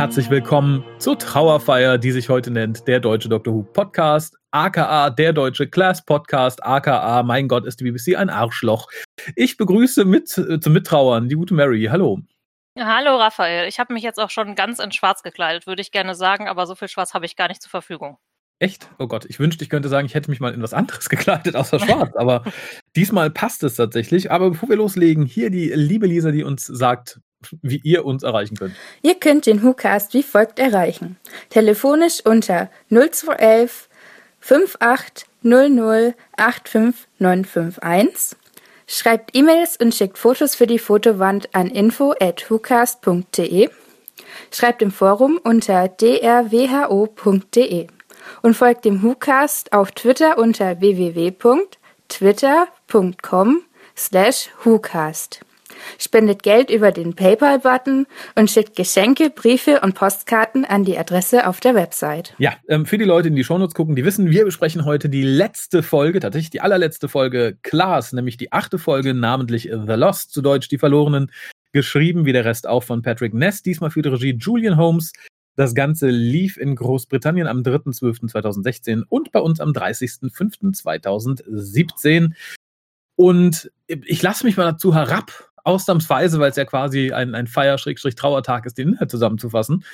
Herzlich willkommen zur Trauerfeier, die sich heute nennt der Deutsche Doctor Who Podcast, aka der Deutsche Class Podcast, aka Mein Gott ist die BBC ein Arschloch. Ich begrüße mit äh, zum Mittrauern die gute Mary. Hallo. Hallo Raphael, ich habe mich jetzt auch schon ganz in Schwarz gekleidet, würde ich gerne sagen, aber so viel Schwarz habe ich gar nicht zur Verfügung. Echt? Oh Gott, ich wünschte, ich könnte sagen, ich hätte mich mal in was anderes gekleidet außer schwarz, aber diesmal passt es tatsächlich. Aber bevor wir loslegen, hier die liebe Lisa, die uns sagt, wie ihr uns erreichen könnt. Ihr könnt den WhoCast wie folgt erreichen. Telefonisch unter 0211 5800 85951. Schreibt E-Mails und schickt Fotos für die Fotowand an info at whocast.de. Schreibt im Forum unter drwho.de und folgt dem WhoCast auf Twitter unter www.twitter.com slash WhoCast. Spendet Geld über den PayPal-Button und schickt Geschenke, Briefe und Postkarten an die Adresse auf der Website. Ja, ähm, für die Leute, die in die Shownotes gucken, die wissen, wir besprechen heute die letzte Folge, tatsächlich die allerletzte Folge Class, nämlich die achte Folge, namentlich The Lost, zu Deutsch die Verlorenen, geschrieben wie der Rest auch von Patrick Ness, diesmal für die Regie Julian Holmes. Das Ganze lief in Großbritannien am 3.12.2016 und bei uns am 30.05.2017. Und ich lasse mich mal dazu herab, ausnahmsweise, weil es ja quasi ein, ein Feier-Trauertag ist, den Inhalt zusammenzufassen,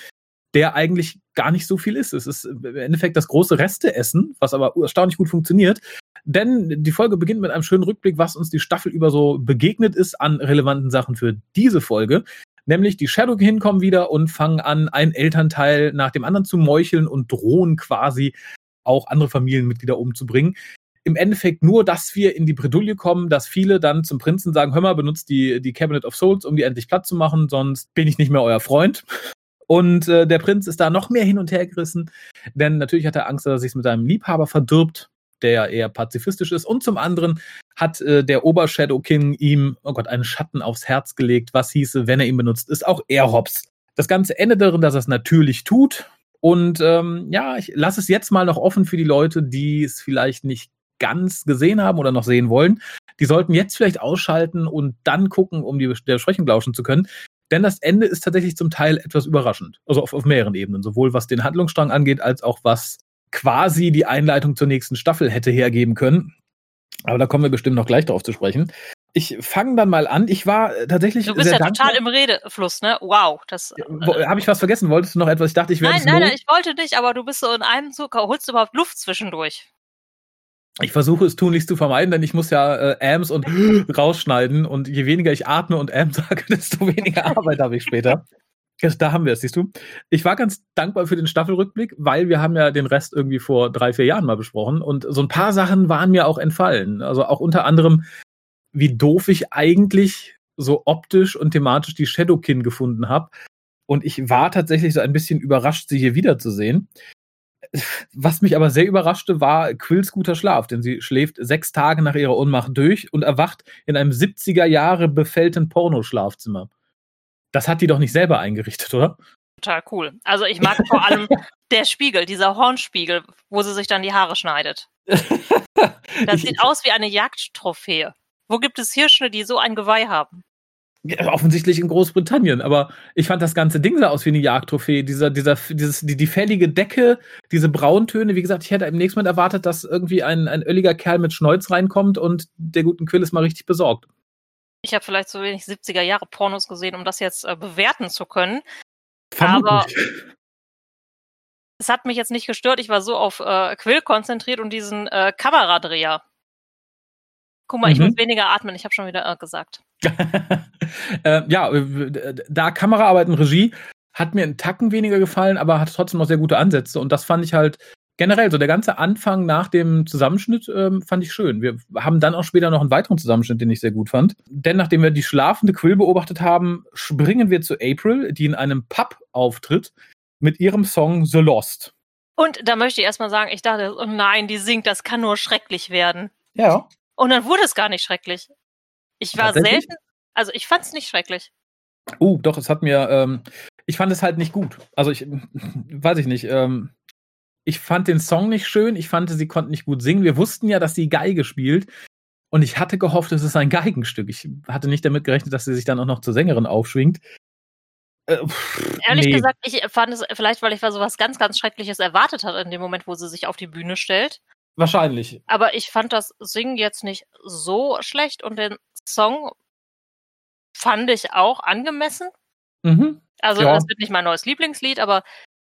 der eigentlich gar nicht so viel ist. Es ist im Endeffekt das große Resteessen, was aber erstaunlich gut funktioniert. Denn die Folge beginnt mit einem schönen Rückblick, was uns die Staffel über so begegnet ist an relevanten Sachen für diese Folge. Nämlich die Shadowkin kommen wieder und fangen an, ein Elternteil nach dem anderen zu meucheln und drohen quasi auch andere Familienmitglieder umzubringen im Endeffekt nur, dass wir in die Bredouille kommen, dass viele dann zum Prinzen sagen, hör mal, benutzt die, die Cabinet of Souls, um die endlich platt zu machen, sonst bin ich nicht mehr euer Freund. Und äh, der Prinz ist da noch mehr hin und her gerissen, denn natürlich hat er Angst, dass er sich mit seinem Liebhaber verdirbt, der ja eher pazifistisch ist. Und zum anderen hat äh, der Obershadow King ihm, oh Gott, einen Schatten aufs Herz gelegt, was hieße, wenn er ihn benutzt, ist auch er Hobbs. Das Ganze endet darin, dass er es natürlich tut. Und ähm, ja, ich lasse es jetzt mal noch offen für die Leute, die es vielleicht nicht ganz gesehen haben oder noch sehen wollen, die sollten jetzt vielleicht ausschalten und dann gucken, um die der Besprechung lauschen zu können. Denn das Ende ist tatsächlich zum Teil etwas überraschend. Also auf, auf mehreren Ebenen. Sowohl was den Handlungsstrang angeht, als auch was quasi die Einleitung zur nächsten Staffel hätte hergeben können. Aber da kommen wir bestimmt noch gleich darauf zu sprechen. Ich fange dann mal an. Ich war äh, tatsächlich. Du bist ja dankbar. total im Redefluss, ne? Wow. Das, äh, Habe ich was vergessen? Wolltest du noch etwas? Ich dachte, ich werde. Nein, nein, nein, ich wollte nicht, aber du bist so in einem Zug. Holst du überhaupt Luft zwischendurch? Ich versuche es tunlichst zu vermeiden, denn ich muss ja äh, Ams und rausschneiden und je weniger ich atme und Am sage, desto weniger Arbeit habe ich später. Da haben wir es, siehst du. Ich war ganz dankbar für den Staffelrückblick, weil wir haben ja den Rest irgendwie vor drei, vier Jahren mal besprochen und so ein paar Sachen waren mir auch entfallen. Also auch unter anderem, wie doof ich eigentlich so optisch und thematisch die Shadowkin gefunden habe. Und ich war tatsächlich so ein bisschen überrascht, sie hier wiederzusehen. Was mich aber sehr überraschte, war Quills guter Schlaf, denn sie schläft sechs Tage nach ihrer Ohnmacht durch und erwacht in einem 70er Jahre befällten Pornoschlafzimmer. Das hat die doch nicht selber eingerichtet, oder? Total cool. Also ich mag vor allem der Spiegel, dieser Hornspiegel, wo sie sich dann die Haare schneidet. Das sieht aus wie eine Jagdtrophäe. Wo gibt es Hirsche, die so ein Geweih haben? Offensichtlich in Großbritannien, aber ich fand das ganze Ding sah aus wie eine Jagdtrophäe. Dieser, dieser, dieses, die, die fällige Decke, diese Brauntöne. Wie gesagt, ich hätte im nächsten Mal erwartet, dass irgendwie ein, ein ölliger Kerl mit Schnäuz reinkommt und der guten Quill ist mal richtig besorgt. Ich habe vielleicht so wenig 70er Jahre Pornos gesehen, um das jetzt äh, bewerten zu können. Vermutlich. Aber es hat mich jetzt nicht gestört. Ich war so auf äh, Quill konzentriert und diesen äh, Kameradreher. Guck mal, mhm. ich muss weniger atmen. Ich habe schon wieder äh, gesagt. äh, ja, da Kameraarbeit und Regie hat mir einen Tacken weniger gefallen, aber hat trotzdem noch sehr gute Ansätze. Und das fand ich halt generell, so der ganze Anfang nach dem Zusammenschnitt ähm, fand ich schön. Wir haben dann auch später noch einen weiteren Zusammenschnitt, den ich sehr gut fand. Denn nachdem wir die schlafende Quill beobachtet haben, springen wir zu April, die in einem Pub auftritt mit ihrem Song The Lost. Und da möchte ich erstmal sagen, ich dachte, oh nein, die singt, das kann nur schrecklich werden. Ja. Und dann wurde es gar nicht schrecklich. Ich war selten, also ich fand es nicht schrecklich. Uh, doch, es hat mir, ähm, ich fand es halt nicht gut. Also ich, weiß ich nicht, ähm, ich fand den Song nicht schön, ich fand, sie konnten nicht gut singen. Wir wussten ja, dass sie Geige spielt. Und ich hatte gehofft, es ist ein Geigenstück. Ich hatte nicht damit gerechnet, dass sie sich dann auch noch zur Sängerin aufschwingt. Äh, Ehrlich nee. gesagt, ich fand es, vielleicht weil ich so was ganz, ganz Schreckliches erwartet hatte in dem Moment, wo sie sich auf die Bühne stellt. Wahrscheinlich. Aber ich fand das Singen jetzt nicht so schlecht und den Song fand ich auch angemessen. Mhm. Also, ja. das wird nicht mein neues Lieblingslied, aber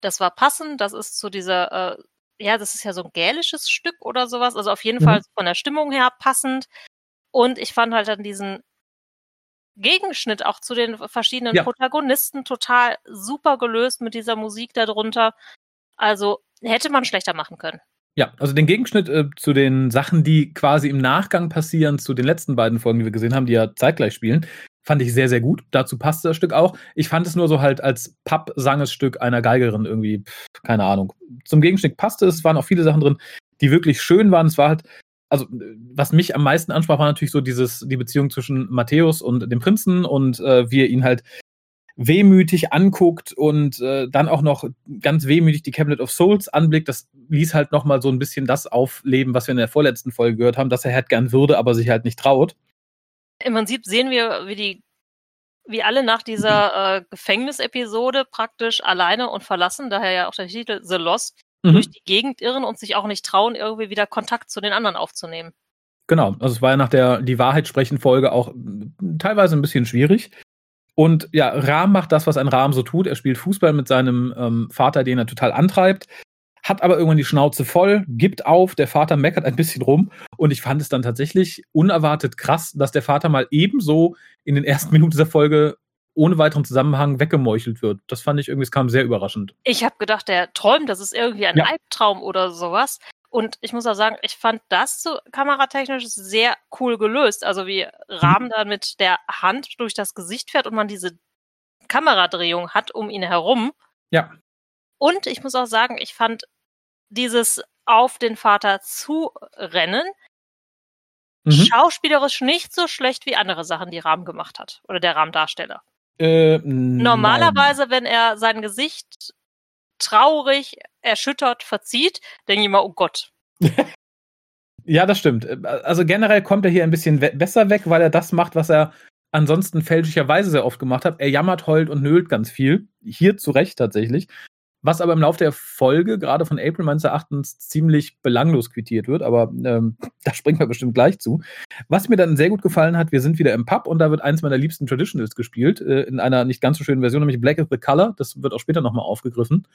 das war passend. Das ist zu dieser, äh, ja, das ist ja so ein gälisches Stück oder sowas. Also auf jeden mhm. Fall von der Stimmung her passend. Und ich fand halt dann diesen Gegenschnitt auch zu den verschiedenen ja. Protagonisten total super gelöst mit dieser Musik darunter. Also hätte man schlechter machen können. Ja, also den Gegenschnitt äh, zu den Sachen, die quasi im Nachgang passieren, zu den letzten beiden Folgen, die wir gesehen haben, die ja zeitgleich spielen, fand ich sehr, sehr gut. Dazu passte das Stück auch. Ich fand es nur so halt als Papp-Sangesstück einer Geigerin irgendwie, pff, keine Ahnung. Zum Gegenschnitt passte es, waren auch viele Sachen drin, die wirklich schön waren. Es war halt, also was mich am meisten ansprach, war natürlich so dieses, die Beziehung zwischen Matthäus und dem Prinzen und äh, wie er ihn halt wehmütig anguckt und äh, dann auch noch ganz wehmütig die Cabinet of Souls anblickt, das ließ halt nochmal so ein bisschen das aufleben, was wir in der vorletzten Folge gehört haben, dass er halt gern würde, aber sich halt nicht traut. Im Prinzip sehen wir, wie die, wie alle nach dieser äh, Gefängnisepisode praktisch alleine und verlassen, daher ja auch der Titel The Lost, mhm. durch die Gegend irren und sich auch nicht trauen, irgendwie wieder Kontakt zu den anderen aufzunehmen. Genau, also es war ja nach der Die Wahrheit sprechen Folge auch teilweise ein bisschen schwierig. Und ja, Rahm macht das, was ein Rahm so tut. Er spielt Fußball mit seinem ähm, Vater, den er total antreibt, hat aber irgendwann die Schnauze voll, gibt auf, der Vater meckert ein bisschen rum. Und ich fand es dann tatsächlich unerwartet krass, dass der Vater mal ebenso in den ersten Minuten dieser Folge ohne weiteren Zusammenhang weggemeuchelt wird. Das fand ich irgendwie, es kam sehr überraschend. Ich habe gedacht, der träumt, das ist irgendwie ein ja. Albtraum oder sowas. Und ich muss auch sagen, ich fand das so kameratechnisch sehr cool gelöst. Also wie Rahmen mhm. dann mit der Hand durch das Gesicht fährt und man diese Kameradrehung hat um ihn herum. Ja. Und ich muss auch sagen, ich fand dieses auf den Vater zu rennen mhm. schauspielerisch nicht so schlecht wie andere Sachen, die Rahmen gemacht hat. Oder der Rahmendarsteller. Äh, Normalerweise, nein. wenn er sein Gesicht traurig, erschüttert, verzieht, denke ich mal, oh Gott. ja, das stimmt. Also generell kommt er hier ein bisschen besser weg, weil er das macht, was er ansonsten fälschlicherweise sehr oft gemacht hat. Er jammert, heult und nölt ganz viel. Hier zu Recht tatsächlich. Was aber im Laufe der Folge, gerade von April meines Erachtens, ziemlich belanglos quittiert wird, aber ähm, da springen wir bestimmt gleich zu. Was mir dann sehr gut gefallen hat, wir sind wieder im Pub und da wird eins meiner liebsten Traditionals gespielt, äh, in einer nicht ganz so schönen Version, nämlich Black is the Color. Das wird auch später nochmal aufgegriffen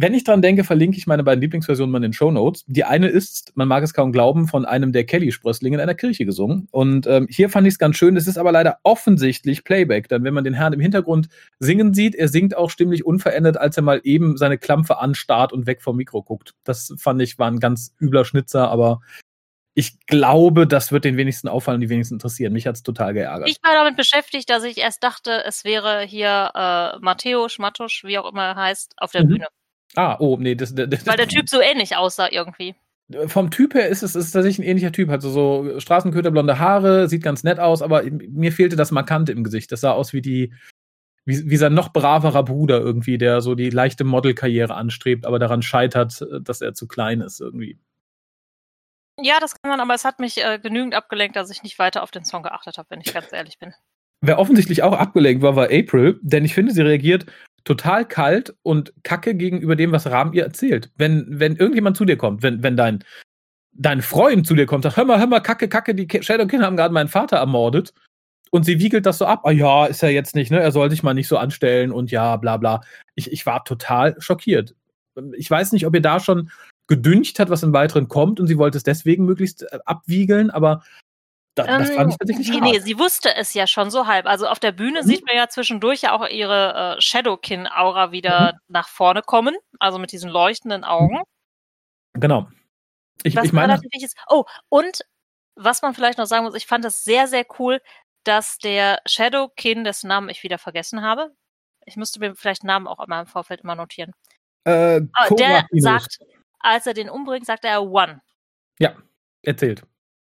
wenn ich dran denke, verlinke ich meine beiden Lieblingsversionen mal in den Show Notes. Die eine ist, man mag es kaum glauben, von einem der Kelly-Sprösslinge in einer Kirche gesungen. Und ähm, hier fand ich es ganz schön. Es ist aber leider offensichtlich Playback, denn wenn man den Herrn im Hintergrund singen sieht, er singt auch stimmlich unverändert, als er mal eben seine Klampfe anstarrt und weg vom Mikro guckt. Das fand ich war ein ganz übler Schnitzer, aber ich glaube, das wird den wenigsten auffallen, die wenigsten interessieren. Mich hat es total geärgert. Ich war damit beschäftigt, dass ich erst dachte, es wäre hier äh, Matthäus, Mattusch, wie auch immer er heißt, auf der mhm. Bühne. Ah, oh, nee, das, das Weil der Typ so ähnlich aussah irgendwie. Vom Typ her ist es ist tatsächlich ein ähnlicher Typ. Also so Straßenköter, blonde Haare, sieht ganz nett aus, aber mir fehlte das Markante im Gesicht. Das sah aus wie die, wie, wie sein noch braverer Bruder irgendwie, der so die leichte Modelkarriere anstrebt, aber daran scheitert, dass er zu klein ist irgendwie. Ja, das kann man, aber es hat mich äh, genügend abgelenkt, dass ich nicht weiter auf den Song geachtet habe, wenn ich ganz ehrlich bin. Wer offensichtlich auch abgelenkt war, war April, denn ich finde, sie reagiert total kalt und kacke gegenüber dem, was Rahm ihr erzählt. Wenn, wenn irgendjemand zu dir kommt, wenn, wenn dein, dein Freund zu dir kommt, sagt, hör mal, hör mal, kacke, kacke, die Shadowkin haben gerade meinen Vater ermordet. Und sie wiegelt das so ab, ah ja, ist er jetzt nicht, ne? Er soll sich mal nicht so anstellen und ja, bla bla. Ich, ich war total schockiert. Ich weiß nicht, ob ihr da schon gedüncht hat, was im Weiteren kommt und sie wollte es deswegen möglichst äh, abwiegeln, aber das, das fand ich ähm, tatsächlich nee, nee, sie wusste es ja schon so halb. Also auf der Bühne mhm. sieht man ja zwischendurch ja auch ihre äh, Shadowkin-Aura wieder mhm. nach vorne kommen, also mit diesen leuchtenden Augen. Genau. Ich, was ich meine. Ist, oh, und was man vielleicht noch sagen muss, ich fand es sehr, sehr cool, dass der Shadowkin, dessen Namen ich wieder vergessen habe, ich müsste mir vielleicht Namen auch immer im Vorfeld immer notieren. Äh, der sagt, als er den umbringt, sagt er One. Ja, erzählt.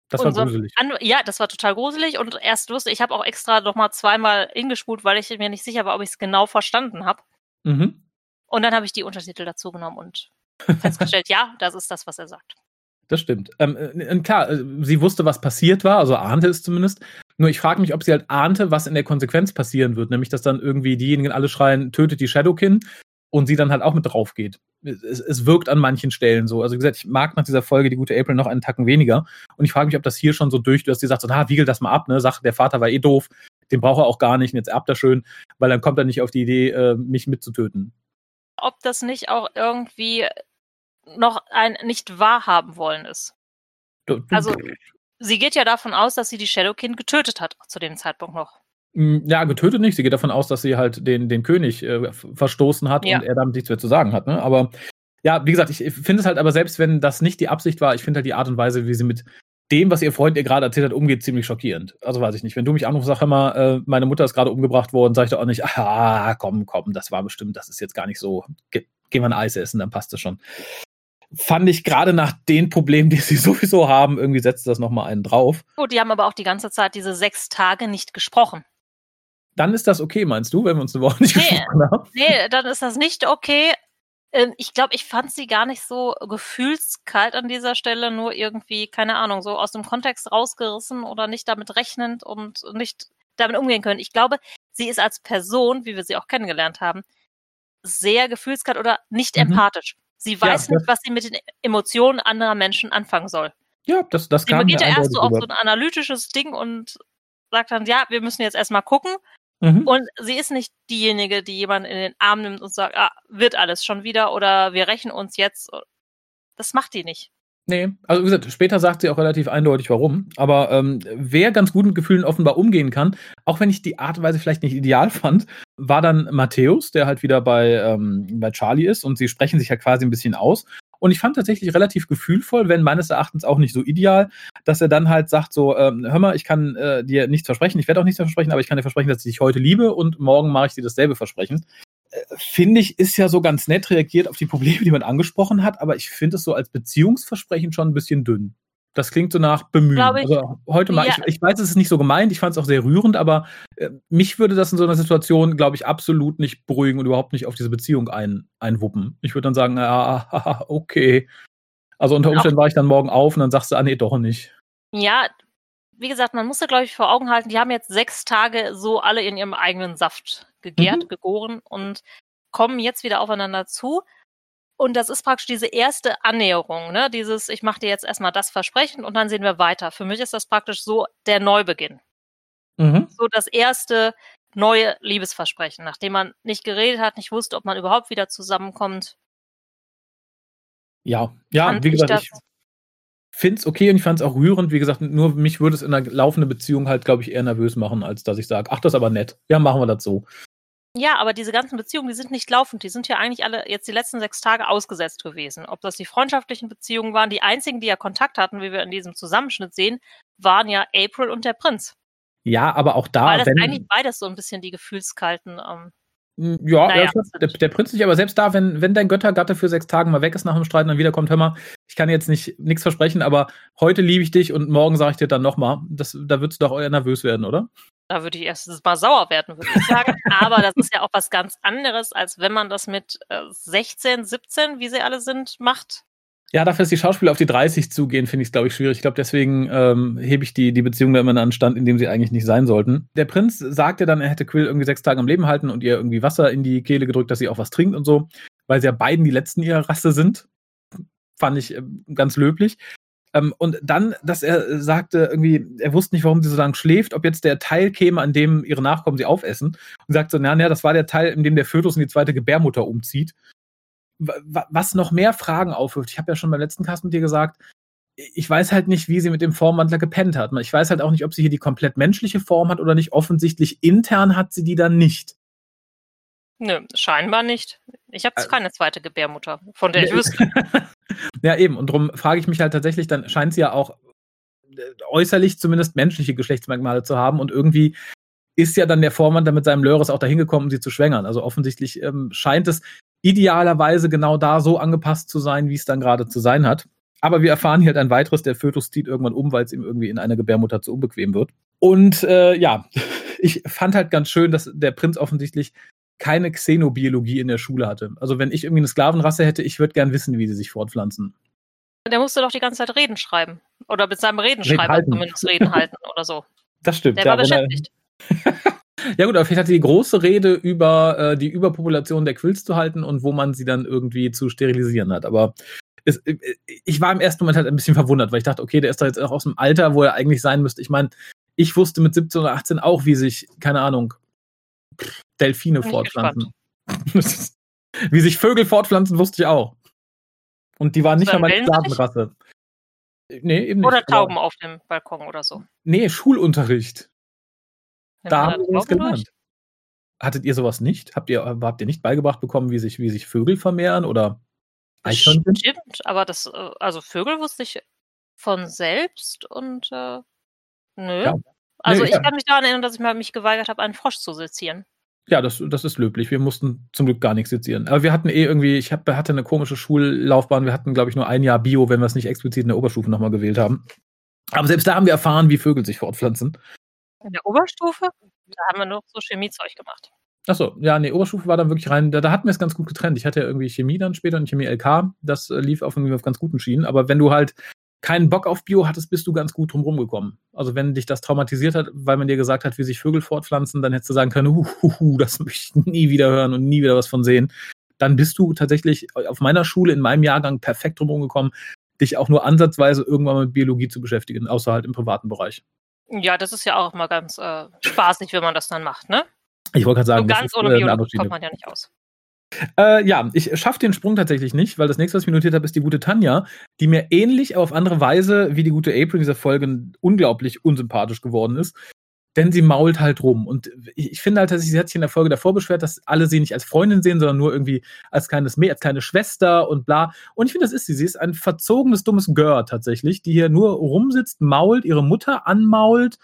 Das war gruselig. An ja, das war total gruselig und erst lustig. Ich habe auch extra noch mal zweimal hingespult, weil ich mir nicht sicher war, ob ich es genau verstanden habe. Mhm. Und dann habe ich die Untertitel dazu genommen und festgestellt, ja, das ist das, was er sagt. Das stimmt. Ähm, äh, klar, äh, sie wusste, was passiert war, also ahnte es zumindest. Nur ich frage mich, ob sie halt ahnte, was in der Konsequenz passieren wird, nämlich dass dann irgendwie diejenigen alle schreien, tötet die Shadowkin und sie dann halt auch mit drauf geht. Es, es, wirkt an manchen Stellen so. Also wie gesagt, ich mag nach dieser Folge die gute April noch einen Tacken weniger. Und ich frage mich, ob das hier schon so durch, dass sie sagt, so, na, wiegel das mal ab, ne? Sag, der Vater war eh doof, den braucht er auch gar nicht, und jetzt erbt er schön, weil dann kommt er nicht auf die Idee, äh, mich mitzutöten. Ob das nicht auch irgendwie noch ein nicht wahrhaben wollen ist. Also, sie geht ja davon aus, dass sie die Shadowkin getötet hat, zu dem Zeitpunkt noch. Hm, ja, getötet nicht. Sie geht davon aus, dass sie halt den, den König äh, verstoßen hat ja. und er damit nichts mehr zu sagen hat. Ne? Aber ja, wie gesagt, ich finde es halt aber selbst, wenn das nicht die Absicht war, ich finde halt die Art und Weise, wie sie mit dem, was ihr Freund ihr gerade erzählt hat, umgeht, ziemlich schockierend. Also weiß ich nicht. Wenn du mich anrufst, sag immer, äh, meine Mutter ist gerade umgebracht worden, sag ich doch auch nicht, ah, komm, komm, das war bestimmt, das ist jetzt gar nicht so. Ge gehen wir ein Eis essen, dann passt es schon fand ich gerade nach den Problemen, die sie sowieso haben, irgendwie setzt das nochmal einen drauf. Gut, die haben aber auch die ganze Zeit diese sechs Tage nicht gesprochen. Dann ist das okay, meinst du, wenn wir uns eine Woche nicht nee, gesprochen haben? Nee, dann ist das nicht okay. Ähm, ich glaube, ich fand sie gar nicht so gefühlskalt an dieser Stelle, nur irgendwie, keine Ahnung, so aus dem Kontext rausgerissen oder nicht damit rechnend und nicht damit umgehen können. Ich glaube, sie ist als Person, wie wir sie auch kennengelernt haben, sehr gefühlskalt oder nicht mhm. empathisch. Sie weiß ja, nicht, was sie mit den Emotionen anderer Menschen anfangen soll. Ja, das, das Sie geht ja erst so auf so ein analytisches Ding und sagt dann, ja, wir müssen jetzt erstmal gucken. Mhm. Und sie ist nicht diejenige, die jemanden in den Arm nimmt und sagt, ah, wird alles schon wieder oder wir rächen uns jetzt. Das macht die nicht. Nee, also wie gesagt, später sagt sie auch relativ eindeutig, warum. Aber ähm, wer ganz gut mit Gefühlen offenbar umgehen kann, auch wenn ich die Art und Weise vielleicht nicht ideal fand, war dann Matthäus, der halt wieder bei, ähm, bei Charlie ist und sie sprechen sich ja quasi ein bisschen aus. Und ich fand tatsächlich relativ gefühlvoll, wenn meines Erachtens auch nicht so ideal, dass er dann halt sagt so, ähm, hör mal, ich kann äh, dir nichts versprechen, ich werde auch nichts versprechen, aber ich kann dir versprechen, dass ich dich heute liebe und morgen mache ich dir dasselbe Versprechen. Äh, finde ich, ist ja so ganz nett reagiert auf die Probleme, die man angesprochen hat, aber ich finde es so als Beziehungsversprechen schon ein bisschen dünn. Das klingt so nach Bemühen. Also heute mal, ja. ich, ich, weiß, es ist nicht so gemeint, ich fand es auch sehr rührend, aber äh, mich würde das in so einer Situation, glaube ich, absolut nicht beruhigen und überhaupt nicht auf diese Beziehung ein, einwuppen. Ich würde dann sagen, ja, okay. Also unter Umständen war ich dann morgen auf und dann sagst du, ah nee, doch nicht. Ja, wie gesagt, man muss da, glaube ich, vor Augen halten, die haben jetzt sechs Tage so alle in ihrem eigenen Saft gegärt, mhm. gegoren und kommen jetzt wieder aufeinander zu. Und das ist praktisch diese erste Annäherung, ne? Dieses, ich mache dir jetzt erstmal das Versprechen und dann sehen wir weiter. Für mich ist das praktisch so der Neubeginn. Mhm. So das erste neue Liebesversprechen, nachdem man nicht geredet hat, nicht wusste, ob man überhaupt wieder zusammenkommt. Ja, ja, wie gesagt, ich finde es okay und ich fand es auch rührend. Wie gesagt, nur mich würde es in einer laufenden Beziehung halt, glaube ich, eher nervös machen, als dass ich sage, ach, das ist aber nett. Ja, machen wir das so. Ja, aber diese ganzen Beziehungen, die sind nicht laufend. Die sind ja eigentlich alle jetzt die letzten sechs Tage ausgesetzt gewesen. Ob das die freundschaftlichen Beziehungen waren, die einzigen, die ja Kontakt hatten, wie wir in diesem Zusammenschnitt sehen, waren ja April und der Prinz. Ja, aber auch da. Weil das wenn, eigentlich beides so ein bisschen die gefühlskalten. Ähm, hm, ja, naja, der, der, Prinz nicht, aber selbst da, wenn, wenn dein Göttergatte für sechs Tage mal weg ist nach dem Streit und dann wiederkommt, hör mal, ich kann jetzt nicht nichts versprechen, aber heute liebe ich dich und morgen sage ich dir dann nochmal. Da würdest du doch eher nervös werden, oder? Da würde ich erstens mal sauer werden, würde ich sagen. Aber das ist ja auch was ganz anderes, als wenn man das mit äh, 16, 17, wie sie alle sind, macht. Ja, dafür, dass die Schauspieler auf die 30 zugehen, finde ich es, glaube ich, schwierig. Ich glaube, deswegen ähm, hebe ich die, die Beziehung da immer an Stand, in dem sie eigentlich nicht sein sollten. Der Prinz sagte dann, er hätte Quill irgendwie sechs Tage am Leben halten und ihr irgendwie Wasser in die Kehle gedrückt, dass sie auch was trinkt und so, weil sie ja beiden die letzten ihrer Rasse sind. Fand ich äh, ganz löblich. Ähm, und dann, dass er sagte, irgendwie, er wusste nicht, warum sie so lange schläft, ob jetzt der Teil käme, an dem ihre Nachkommen sie aufessen. Und sagt so, na, na, das war der Teil, in dem der Fötus in die zweite Gebärmutter umzieht. Was noch mehr Fragen aufwirft. Ich habe ja schon beim letzten Cast mit dir gesagt, ich weiß halt nicht, wie sie mit dem Formwandler gepennt hat. Ich weiß halt auch nicht, ob sie hier die komplett menschliche Form hat oder nicht. Offensichtlich intern hat sie die dann nicht. Nö, scheinbar nicht. Ich habe also, keine zweite Gebärmutter, von der ich wüsste. ja, eben. Und darum frage ich mich halt tatsächlich, dann scheint sie ja auch äh, äußerlich zumindest menschliche Geschlechtsmerkmale zu haben. Und irgendwie ist ja dann der Vormann da mit seinem Löres auch dahin gekommen, um sie zu schwängern. Also offensichtlich ähm, scheint es idealerweise genau da so angepasst zu sein, wie es dann gerade zu sein hat. Aber wir erfahren hier halt ein weiteres, der Fötus zieht irgendwann um, weil es ihm irgendwie in einer Gebärmutter zu unbequem wird. Und äh, ja, ich fand halt ganz schön, dass der Prinz offensichtlich keine Xenobiologie in der Schule hatte. Also wenn ich irgendwie eine Sklavenrasse hätte, ich würde gern wissen, wie sie sich fortpflanzen. Der musste doch die ganze Zeit Reden schreiben. Oder mit seinem Redenschreiber reden zumindest Reden halten oder so. Das stimmt. Der ja, war er- beschäftigt. Ja gut, aber vielleicht hat die große Rede über äh, die Überpopulation der Quills zu halten und wo man sie dann irgendwie zu sterilisieren hat. Aber es, äh, ich war im ersten Moment halt ein bisschen verwundert, weil ich dachte, okay, der ist doch jetzt auch aus dem Alter, wo er eigentlich sein müsste. Ich meine, ich wusste mit 17 oder 18 auch, wie sich, keine Ahnung, Delfine fortpflanzen. wie sich Vögel fortpflanzen, wusste ich auch. Und die waren nicht So mal ein meine Wellensittich? Sklavenrasse. Nee, eben nicht. Oder Tauben auf dem Balkon oder so. Nee, Schulunterricht. Nimmt Da haben wir durch? gelernt. Hattet ihr sowas nicht? Habt ihr, habt ihr nicht beigebracht bekommen, wie sich, wie sich Vögel vermehren oder Eichhörnchen? Stimmt, aber das, äh, also Vögel wusste ich von selbst und äh, nö. Ja. Also Nee, ich ja. kann mich daran erinnern, dass ich mal mich geweigert habe, einen Frosch zu sezieren. Ja, das, das ist löblich. Wir mussten zum Glück gar nichts sezieren. Aber wir hatten eh irgendwie, ich hab, hatte eine komische Schullaufbahn. Wir hatten, glaube ich, nur ein Jahr Bio, wenn wir es nicht explizit in der Oberstufe nochmal gewählt haben. Aber selbst da haben wir erfahren, wie Vögel sich fortpflanzen. In der Oberstufe, da haben wir noch so Chemiezeug gemacht. Achso, ja, nee, Oberstufe war dann wirklich rein, da, da hatten wir es ganz gut getrennt. Ich hatte ja irgendwie Chemie dann später und Chemie LK. Das äh, lief auf, irgendwie auf ganz guten Schienen. Aber wenn du halt keinen Bock auf Bio hattest, bist du ganz gut drum rumgekommen. Also wenn dich das traumatisiert hat, weil man dir gesagt hat, wie sich Vögel fortpflanzen, dann hättest du sagen können, hu, hu, hu, das möchte ich nie wieder hören und nie wieder was von sehen. Dann bist du tatsächlich auf meiner Schule in meinem Jahrgang perfekt drum rumgekommen, dich auch nur ansatzweise irgendwann mit Biologie zu beschäftigen, außer halt im privaten Bereich. Ja, das ist ja auch mal ganz äh, spaßig, wenn man das dann macht, ne? Ich wollte gerade So sagen, das ganz ohne äh, Biologie kommt man ja nicht aus. Äh, ja, ich schaffe den Sprung tatsächlich nicht, weil das nächste, was ich mir notiert habe, ist die gute Tanja, die mir ähnlich, aber auf andere Weise wie die gute April in dieser Folge unglaublich unsympathisch geworden ist. Denn sie mault halt rum. Und ich, ich finde halt, dass sie, sie hat sich in der Folge davor beschwert, dass alle sie nicht als Freundin sehen, sondern nur irgendwie als kleines Mädchen, als kleine Schwester und bla. Und ich finde, das ist sie. Sie ist ein verzogenes, dummes Girl tatsächlich, die hier nur rumsitzt, mault, ihre Mutter anmault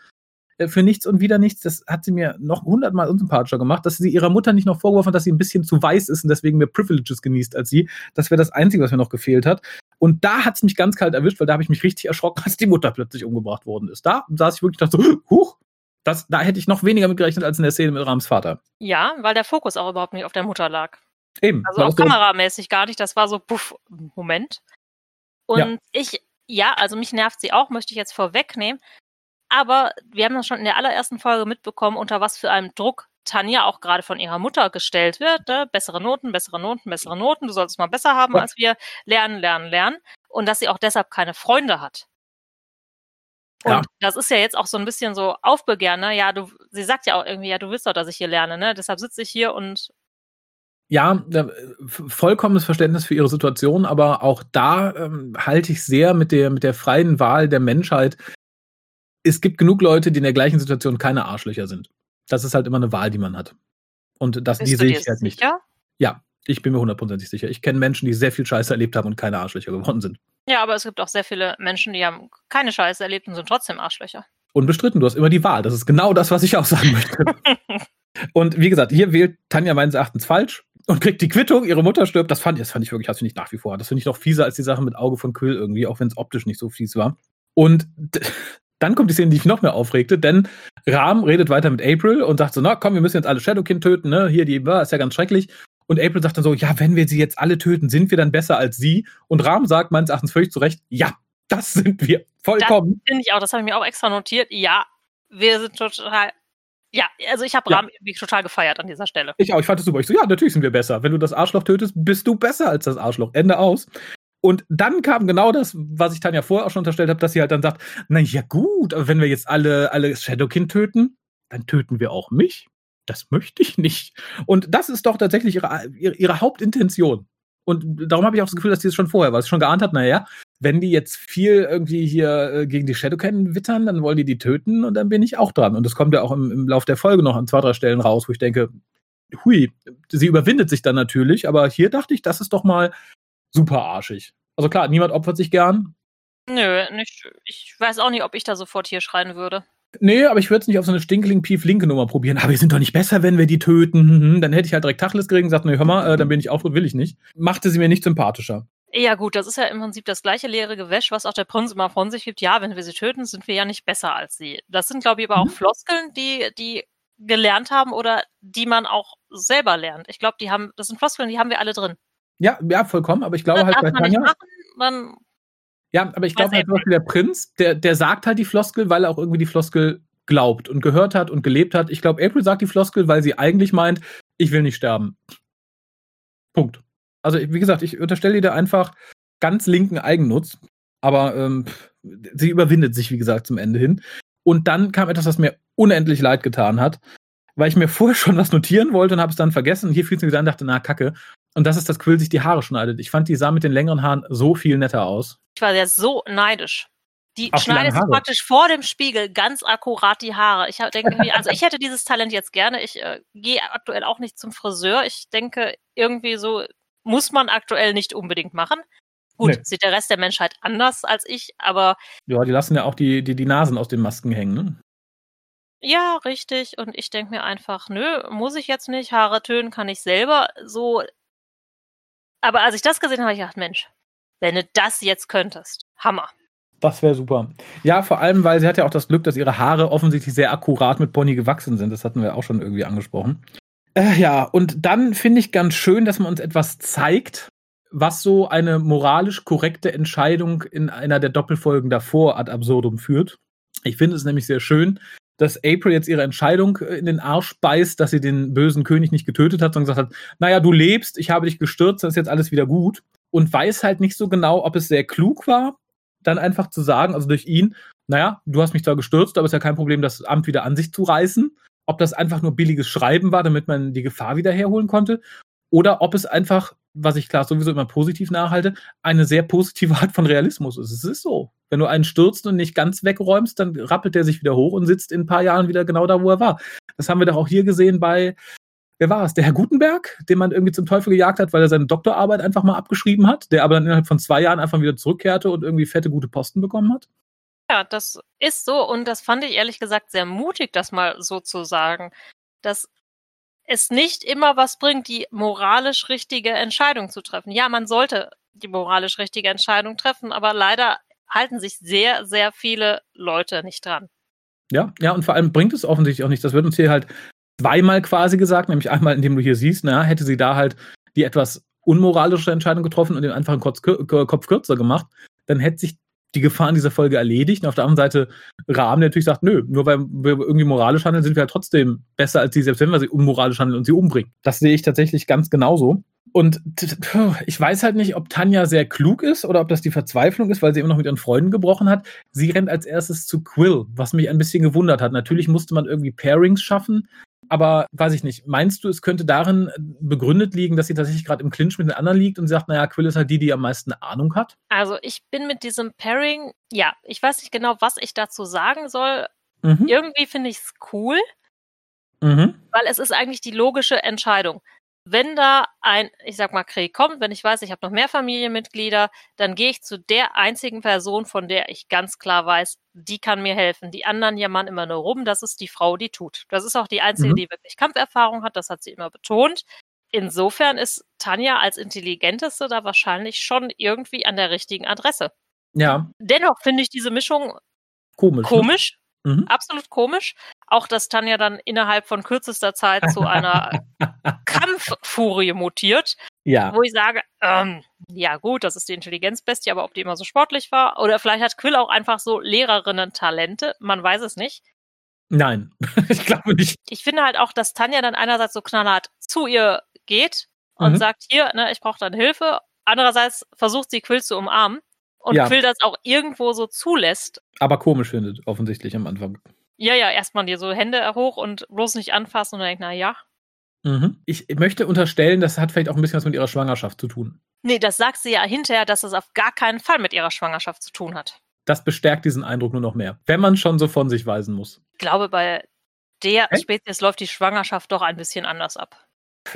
für nichts und wieder nichts. Das hat sie mir noch hundertmal unsympathischer gemacht, dass sie ihrer Mutter nicht noch vorgeworfen hat, dass sie ein bisschen zu weiß ist und deswegen mehr Privileges genießt als sie. Das wäre das Einzige, was mir noch gefehlt hat. Und da hat es mich ganz kalt erwischt, weil da habe ich mich richtig erschrocken, als die Mutter plötzlich umgebracht worden ist. Da saß ich wirklich dachte so, huch, das, da hätte ich noch weniger mit gerechnet als in der Szene mit Rams Vater. Ja, weil der Fokus auch überhaupt nicht auf der Mutter lag. Eben. Also auch so- kameramäßig gar nicht. Das war so, puff, Moment. Und Ja. ich, ja, also mich nervt sie auch, möchte ich jetzt vorwegnehmen. Aber wir haben das schon in der allerersten Folge mitbekommen, unter was für einem Druck Tanja auch gerade von ihrer Mutter gestellt wird. Ne? Bessere Noten, bessere Noten, bessere Noten. Du sollst es mal besser haben als wir. Lernen, lernen, lernen. Und dass sie auch deshalb keine Freunde hat. Und Ja. das ist ja jetzt auch so ein bisschen so Aufbegehren, ne? Ja, du, sie sagt ja auch irgendwie, ja, du willst doch, dass ich hier lerne, ne? Deshalb sitze ich hier und Ja, äh, vollkommenes Verständnis für ihre Situation, aber auch da ähm, halte ich sehr mit der, mit der freien Wahl der Menschheit. Es gibt genug Leute, die in der gleichen Situation keine Arschlöcher sind. Das ist halt immer eine Wahl, die man hat. Und das, die bist du sehe ich halt nicht. Ja, ich bin mir hundertprozentig sicher. Ich kenne Menschen, die sehr viel Scheiße erlebt haben und keine Arschlöcher geworden sind. Ja, aber es gibt auch sehr viele Menschen, die haben keine Scheiße erlebt und sind trotzdem Arschlöcher. Unbestritten, du hast immer die Wahl. Das ist genau das, was ich auch sagen möchte. und wie gesagt, hier wählt Tanja meines Erachtens falsch und kriegt die Quittung, ihre Mutter stirbt. Das fand, das fand ich wirklich, das finde ich nach wie vor. Das finde ich noch fieser als die Sache mit Auge von Quill irgendwie, auch wenn es optisch nicht so fies war. Und dann kommt die Szene, die mich noch mehr aufregte, denn Ram redet weiter mit April und sagt so, na komm, wir müssen jetzt alle Shadowkin töten, ne? Hier, die war, ist ja ganz schrecklich. Und April sagt dann so, ja, wenn wir sie jetzt alle töten, sind wir dann besser als sie? Und Ram sagt meines Erachtens völlig zu Recht, ja, das sind wir. Vollkommen. Finde ich auch, das habe ich mir auch extra notiert. Ja, wir sind total. Ja, also ich habe Ja. Rahmen irgendwie total gefeiert an dieser Stelle. Ich auch, ich fand das super. Ich so, ja, natürlich sind wir besser. Wenn du das Arschloch tötest, bist du besser als das Arschloch. Ende aus. Und dann kam genau das, was ich Tanja vorher auch schon unterstellt habe, dass sie halt dann sagt, na ja gut, aber wenn wir jetzt alle, alle Shadowkin töten, dann töten wir auch mich. Das möchte ich nicht. Und das ist doch tatsächlich ihre, ihre, ihre Hauptintention. Und darum habe ich auch das Gefühl, dass sie es schon vorher, weil sie schon geahnt hat, naja, wenn die jetzt viel irgendwie hier äh, gegen die Shadowcan wittern, dann wollen die die töten und dann bin ich auch dran. Und das kommt ja auch im, im Lauf der Folge noch an zwei, drei Stellen raus, wo ich denke, hui, sie überwindet sich dann natürlich, aber hier dachte ich, das ist doch mal super arschig. Also klar, niemand opfert sich gern. Nö, nicht. Ich weiß auch nicht, ob ich da sofort hier schreien würde. Nee, aber ich würde es nicht auf so eine stinkeling pief linke Nummer probieren. Aber wir sind doch nicht besser, wenn wir die töten. Mhm, Dann hätte ich halt direkt Tacheles gekriegt und gesagt, nee, hör mal, äh, dann bin ich auch, will ich nicht. Machte sie mir nicht sympathischer. Ja, gut, das ist ja im Prinzip das gleiche leere Gewäsch, was auch der Prinz immer von sich gibt. Ja, wenn wir sie töten, sind wir ja nicht besser als sie. Das sind, glaube ich, aber auch Mhm. Floskeln, die, die gelernt haben oder die man auch selber lernt. Ich glaube, die haben, das sind Floskeln, die haben wir alle drin. Ja, ja, vollkommen, aber ich glaube halt bei Tanja. machen, Ja, aber ich glaube halt zum Beispiel der Prinz, der, der sagt halt die Floskel, weil er auch irgendwie die Floskel glaubt und gehört hat und gelebt hat. Ich glaube, April sagt die Floskel, weil sie eigentlich meint, ich will nicht sterben. Punkt. Also, wie gesagt, ich unterstelle ihr da einfach ganz linken Eigennutz. Aber ähm, sie überwindet sich, wie gesagt, zum Ende hin. Und dann kam etwas, was mir unendlich leid getan hat, weil ich mir vorher schon was notieren wollte und habe es dann vergessen. Und hier fiel es mir wieder an und dachte, na, kacke. Und das ist, dass Quill sich die Haare schneidet. Ich fand, die sah mit den längeren Haaren so viel netter aus. Ich war ja so neidisch. Die schneidet sich praktisch vor dem Spiegel ganz akkurat die Haare. Ich denke irgendwie, also ich hätte dieses Talent jetzt gerne. Ich äh, gehe aktuell auch nicht zum Friseur. Ich denke, irgendwie so muss man aktuell nicht unbedingt machen. Gut, nee. sieht der Rest der Menschheit anders als ich, aber. Ja, die lassen ja auch die, die, die Nasen aus den Masken hängen, ne? Ja, richtig. Und ich denke mir einfach, nö, muss ich jetzt nicht. Haare tönen kann ich selber. So. Aber als ich das gesehen habe, habe ich gedacht, Mensch, wenn du das jetzt könntest, Hammer. Das wäre super. Ja, vor allem, weil sie hat ja auch das Glück, dass ihre Haare offensichtlich sehr akkurat mit Pony gewachsen sind. Das hatten wir auch schon irgendwie angesprochen. Äh, ja, und dann finde ich ganz schön, dass man uns etwas zeigt, was so eine moralisch korrekte Entscheidung in einer der Doppelfolgen davor ad absurdum führt. Ich finde es nämlich sehr schön, dass April jetzt ihre Entscheidung äh, in den Arsch beißt, dass sie den bösen König nicht getötet hat, sondern gesagt hat, naja, du lebst, ich habe dich gestürzt, das ist jetzt alles wieder gut. Und weiß halt nicht so genau, ob es sehr klug war dann einfach zu sagen, also durch ihn, naja, du hast mich zwar gestürzt, aber es ist ja kein Problem, das Amt wieder an sich zu reißen. Ob das einfach nur billiges Schreiben war, damit man die Gefahr wieder herholen konnte, oder ob es einfach, was ich klar sowieso immer positiv nachhalte, eine sehr positive Art von Realismus ist. Es ist so. Wenn du einen stürzt und nicht ganz wegräumst, dann rappelt der sich wieder hoch und sitzt in ein paar Jahren wieder genau da, wo er war. Das haben wir doch auch hier gesehen bei wer war es? Der Herr Gutenberg, den man irgendwie zum Teufel gejagt hat, weil er seine Doktorarbeit einfach mal abgeschrieben hat, der aber dann innerhalb von zwei Jahren einfach wieder zurückkehrte und irgendwie fette gute Posten bekommen hat? Ja, das ist so und das fand ich ehrlich gesagt sehr mutig, das mal so zu sagen, dass es nicht immer was bringt, die moralisch richtige Entscheidung zu treffen. Ja, man sollte die moralisch richtige Entscheidung treffen, aber leider halten sich sehr, sehr viele Leute nicht dran. Ja, ja, und vor allem bringt es offensichtlich auch nicht. Das wird uns hier halt zweimal quasi gesagt, nämlich einmal, indem du hier siehst, na, hätte sie da halt die etwas unmoralische Entscheidung getroffen und den einfachen Kopf, kürzer gemacht, dann hätte sich die Gefahr in dieser Folge erledigt. Und auf der anderen Seite Rahmen, der natürlich sagt, nö, nur weil wir irgendwie moralisch handeln, sind wir halt trotzdem besser als sie, selbst wenn wir sie unmoralisch handeln und sie umbringen. Das sehe ich tatsächlich ganz genauso. Und ich weiß halt nicht, ob Tanja sehr klug ist oder ob das die Verzweiflung ist, weil sie immer noch mit ihren Freunden gebrochen hat. Sie rennt als erstes zu Quill, was mich ein bisschen gewundert hat. Natürlich musste man irgendwie Pairings schaffen, aber weiß ich nicht, meinst du, es könnte darin begründet liegen, dass sie tatsächlich gerade im Clinch mit den anderen liegt und sagt, naja, Quill ist halt die, die am meisten Ahnung hat? Also ich bin mit diesem Pairing, ja, ich weiß nicht genau, was ich dazu sagen soll. Mhm. Irgendwie finde ich es cool, mhm. weil es ist eigentlich die logische Entscheidung wenn da ein, ich sag mal, Krieg kommt, wenn ich weiß, ich habe noch mehr Familienmitglieder, dann gehe ich zu der einzigen Person, von der ich ganz klar weiß, die kann mir helfen. Die anderen jammern immer nur rum, das ist die Frau, die tut. Das ist auch die einzige, mhm. die wirklich Kampferfahrung hat, das hat sie immer betont. Insofern ist Tanja als Intelligenteste da wahrscheinlich schon irgendwie an der richtigen Adresse. Ja. Dennoch finde ich diese Mischung komisch. Ne? Komisch. Ne? Mhm. Absolut komisch. Auch, dass Tanja dann innerhalb von kürzester Zeit zu einer Kampffurie mutiert. Ja. Wo ich sage, ähm, ja gut, das ist die Intelligenzbestie, aber ob die immer so sportlich war? Oder vielleicht hat Quill auch einfach so Lehrerinnen-Talente, man weiß es nicht. Nein, ich glaube nicht. Ich finde halt auch, dass Tanja dann einerseits so knallhart zu ihr geht und mhm. sagt, hier, ne, ich brauche dann Hilfe. Andererseits versucht sie Quill zu umarmen und ja. Quill das auch irgendwo so zulässt. Aber komisch findet, offensichtlich am Anfang. Ja, ja, erstmal dir so Hände hoch und bloß nicht anfassen und dann denkt, na ja. Mhm. Ich möchte unterstellen, das hat vielleicht auch ein bisschen was mit ihrer Schwangerschaft zu tun. Nee, das sagt sie ja hinterher, dass es auf gar keinen Fall mit ihrer Schwangerschaft zu tun hat. Das bestärkt diesen Eindruck nur noch mehr, wenn man schon so von sich weisen muss. Ich glaube, bei der Hä? Spezies läuft die Schwangerschaft doch ein bisschen anders ab.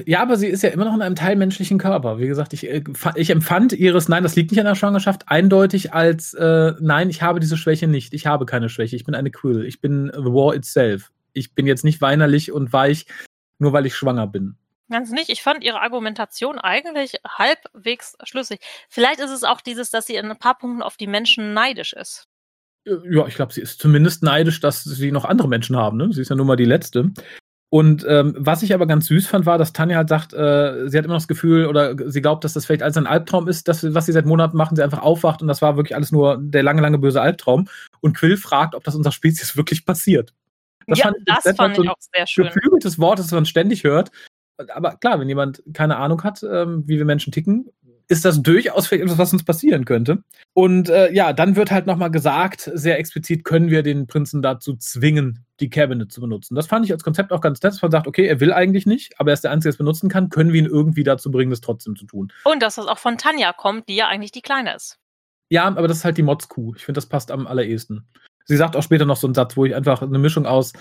Ja, aber sie ist ja immer noch in einem teilmenschlichen Körper. Wie gesagt, ich, äh, ich empfand ihres Nein, das liegt nicht an der Schwangerschaft, eindeutig als äh, Nein, ich habe diese Schwäche nicht. Ich habe keine Schwäche. Ich bin eine Quill. Ich bin the war itself. Ich bin jetzt nicht weinerlich und weich, nur weil ich schwanger bin. Ganz nicht. Ich fand ihre Argumentation eigentlich halbwegs schlüssig. Vielleicht ist es auch dieses, dass sie in ein paar Punkten auf die Menschen neidisch ist. Äh, ja, ich glaube, sie ist zumindest neidisch, dass sie noch andere Menschen haben. Ne? Sie ist ja nun mal die Letzte. Und ähm, was ich aber ganz süß fand, war, dass Tanja halt sagt, äh, sie hat immer noch das Gefühl oder sie glaubt, dass das vielleicht alles ein Albtraum ist, dass, was sie seit Monaten machen, sie einfach aufwacht und das war wirklich alles nur der lange, lange böse Albtraum. Und Quill fragt, ob das unserer Spezies wirklich passiert. Das ja, fand ich, das das fand so ich auch sehr schön. geflügeltes Wort, das man ständig hört. Aber klar, wenn jemand keine Ahnung hat, ähm, wie wir Menschen ticken, ist das durchaus vielleicht etwas, was uns passieren könnte. Und äh, ja, dann wird halt nochmal gesagt, sehr explizit können wir den Prinzen dazu zwingen, die Cabinet zu benutzen. Das fand ich als Konzept auch ganz nett, dass man sagt, okay, er will eigentlich nicht, aber er ist der Einzige, der es benutzen kann, können wir ihn irgendwie dazu bringen, das trotzdem zu tun. Und dass das auch von Tanja kommt, die ja eigentlich die Kleine ist. Ja, aber das ist halt die Mods-Kuh. Ich finde, das passt am allerersten. Sie sagt auch später noch so einen Satz, wo ich einfach eine Mischung aus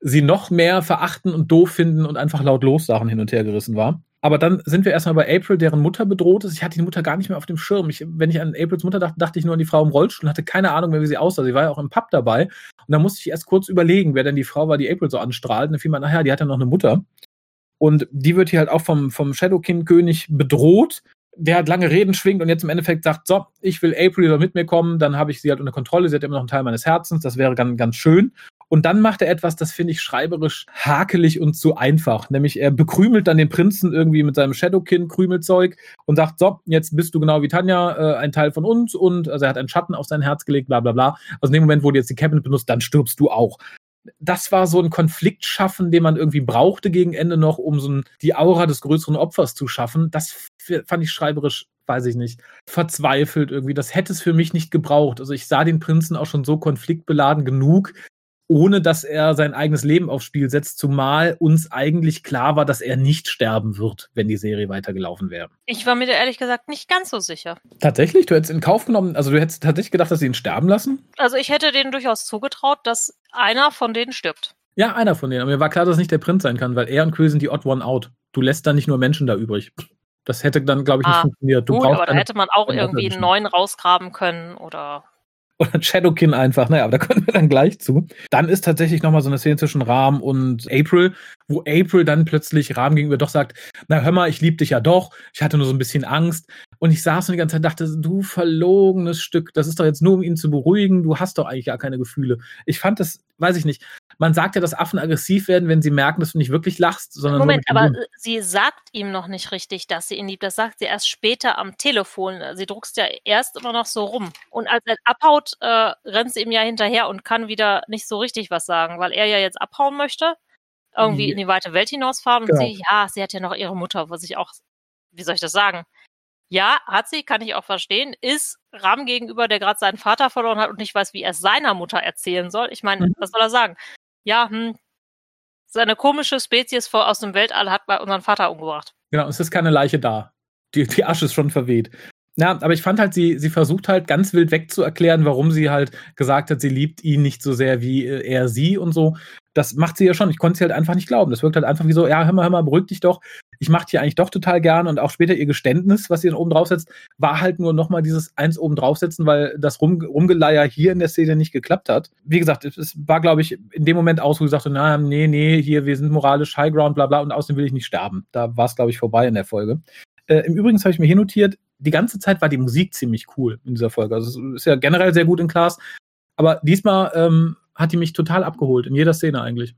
sie noch mehr verachten und doof finden und einfach laut Lossachen hin und her gerissen war. Aber dann sind wir erstmal bei April, deren Mutter bedroht ist. Ich hatte die Mutter gar nicht mehr auf dem Schirm. Ich, wenn ich an Aprils Mutter dachte, dachte ich nur an die Frau im Rollstuhl und hatte keine Ahnung mehr, wie sie aussah. Sie war ja auch im Pub dabei. Und da musste ich erst kurz überlegen, wer denn die Frau war, die April so anstrahlt. Und dann fiel mir, nachher, die hat ja noch eine Mutter. Und die wird hier halt auch vom, vom Shadowkin-König bedroht, der halt lange Reden schwingt und jetzt im Endeffekt sagt, so, ich will April soll mit mir kommen, dann habe ich sie halt unter Kontrolle, sie hat immer noch einen Teil meines Herzens, das wäre ganz, ganz schön. Und dann macht er etwas, das finde ich schreiberisch hakelig und zu einfach. Nämlich er bekrümelt dann den Prinzen irgendwie mit seinem Shadowkin-Krümelzeug und sagt, so, jetzt bist du genau wie Tanja äh, ein Teil von uns und also er hat einen Schatten auf sein Herz gelegt, bla bla bla. Also in dem Moment, wo du jetzt die Cabinet benutzt, dann stirbst du auch. Das war so ein Konflikt schaffen, den man irgendwie brauchte gegen Ende noch, um so ein, die Aura des größeren Opfers zu schaffen. Das fand ich schreiberisch weiß ich nicht, verzweifelt irgendwie. Das hätte es für mich nicht gebraucht. Also ich sah den Prinzen auch schon so konfliktbeladen genug, ohne dass er sein eigenes Leben aufs Spiel setzt, zumal uns eigentlich klar war, dass er nicht sterben wird, wenn die Serie weitergelaufen wäre. Ich war mir da ehrlich gesagt nicht ganz so sicher. Tatsächlich? Du hättest in Kauf genommen, also du hättest tatsächlich gedacht, dass sie ihn sterben lassen? Also ich hätte denen durchaus zugetraut, dass einer von denen stirbt. Ja, einer von denen. Aber mir war klar, dass es nicht der Prinz sein kann, weil er und Quill sind die Odd One Out. Du lässt da nicht nur Menschen da übrig. Das hätte dann, glaube ich, nicht Ah, funktioniert. Du Gut, aber da hätte man auch irgendwie einen neuen rausgraben können oder. Oder Shadowkin einfach, naja, aber da kommen wir dann gleich zu. Dann ist tatsächlich nochmal so eine Szene zwischen Rahm und April, wo April dann plötzlich Rahm gegenüber doch sagt, na hör mal, ich lieb dich ja doch, ich hatte nur so ein bisschen Angst. Und ich saß und die ganze Zeit dachte, du verlogenes Stück, das ist doch jetzt nur, um ihn zu beruhigen, du hast doch eigentlich gar keine Gefühle. Ich fand das, weiß ich nicht, man sagt ja, dass Affen aggressiv werden, wenn sie merken, dass du nicht wirklich lachst, sondern Moment, aber äh, sie sagt ihm noch nicht richtig, dass sie ihn liebt. Das sagt sie erst später am Telefon. Sie druckst ja erst immer noch so rum. Und als er abhaut, äh, rennt sie ihm ja hinterher und kann wieder nicht so richtig was sagen, weil er ja jetzt abhauen möchte, irgendwie Ja. in die weite Welt hinausfahren und Genau. sie, ja, sie hat ja noch ihre Mutter, was ich auch, wie soll ich das sagen? Ja, hat sie, kann ich auch verstehen, ist Ram gegenüber, der gerade seinen Vater verloren hat und nicht weiß, wie er es seiner Mutter erzählen soll. Ich meine, Mhm. was soll er sagen? Ja, hm, seine komische Spezies aus dem Weltall hat bei unseren Vater umgebracht. Genau, es ist keine Leiche da. Die, die Asche ist schon verweht. Ja, aber ich fand halt, sie, sie versucht halt ganz wild wegzuerklären, warum sie halt gesagt hat, sie liebt ihn nicht so sehr wie äh, er sie und so. Das macht sie ja schon. Ich konnte sie halt einfach nicht glauben. Das wirkt halt einfach wie so, ja, hör mal, hör mal, beruhig dich doch. Ich mach dich eigentlich doch total gern. Und auch später ihr Geständnis, was sie dann oben draufsetzt, war halt nur nochmal dieses eins oben draufsetzen, weil das Rum, Rumgeleier hier in der Szene nicht geklappt hat. Wie gesagt, es, war, glaube ich, in dem Moment aus, wo sie sagte, na, nee, nee, hier, wir sind moralisch High Ground, bla bla, und außerdem will ich nicht sterben. Da war es, glaube ich, vorbei in der Folge. Äh, Im Übrigen habe ich mir hier notiert, die ganze Zeit war die Musik ziemlich cool in dieser Folge. Also es ist ja generell sehr gut in Class. Aber diesmal ähm, hat die mich total abgeholt, in jeder Szene eigentlich.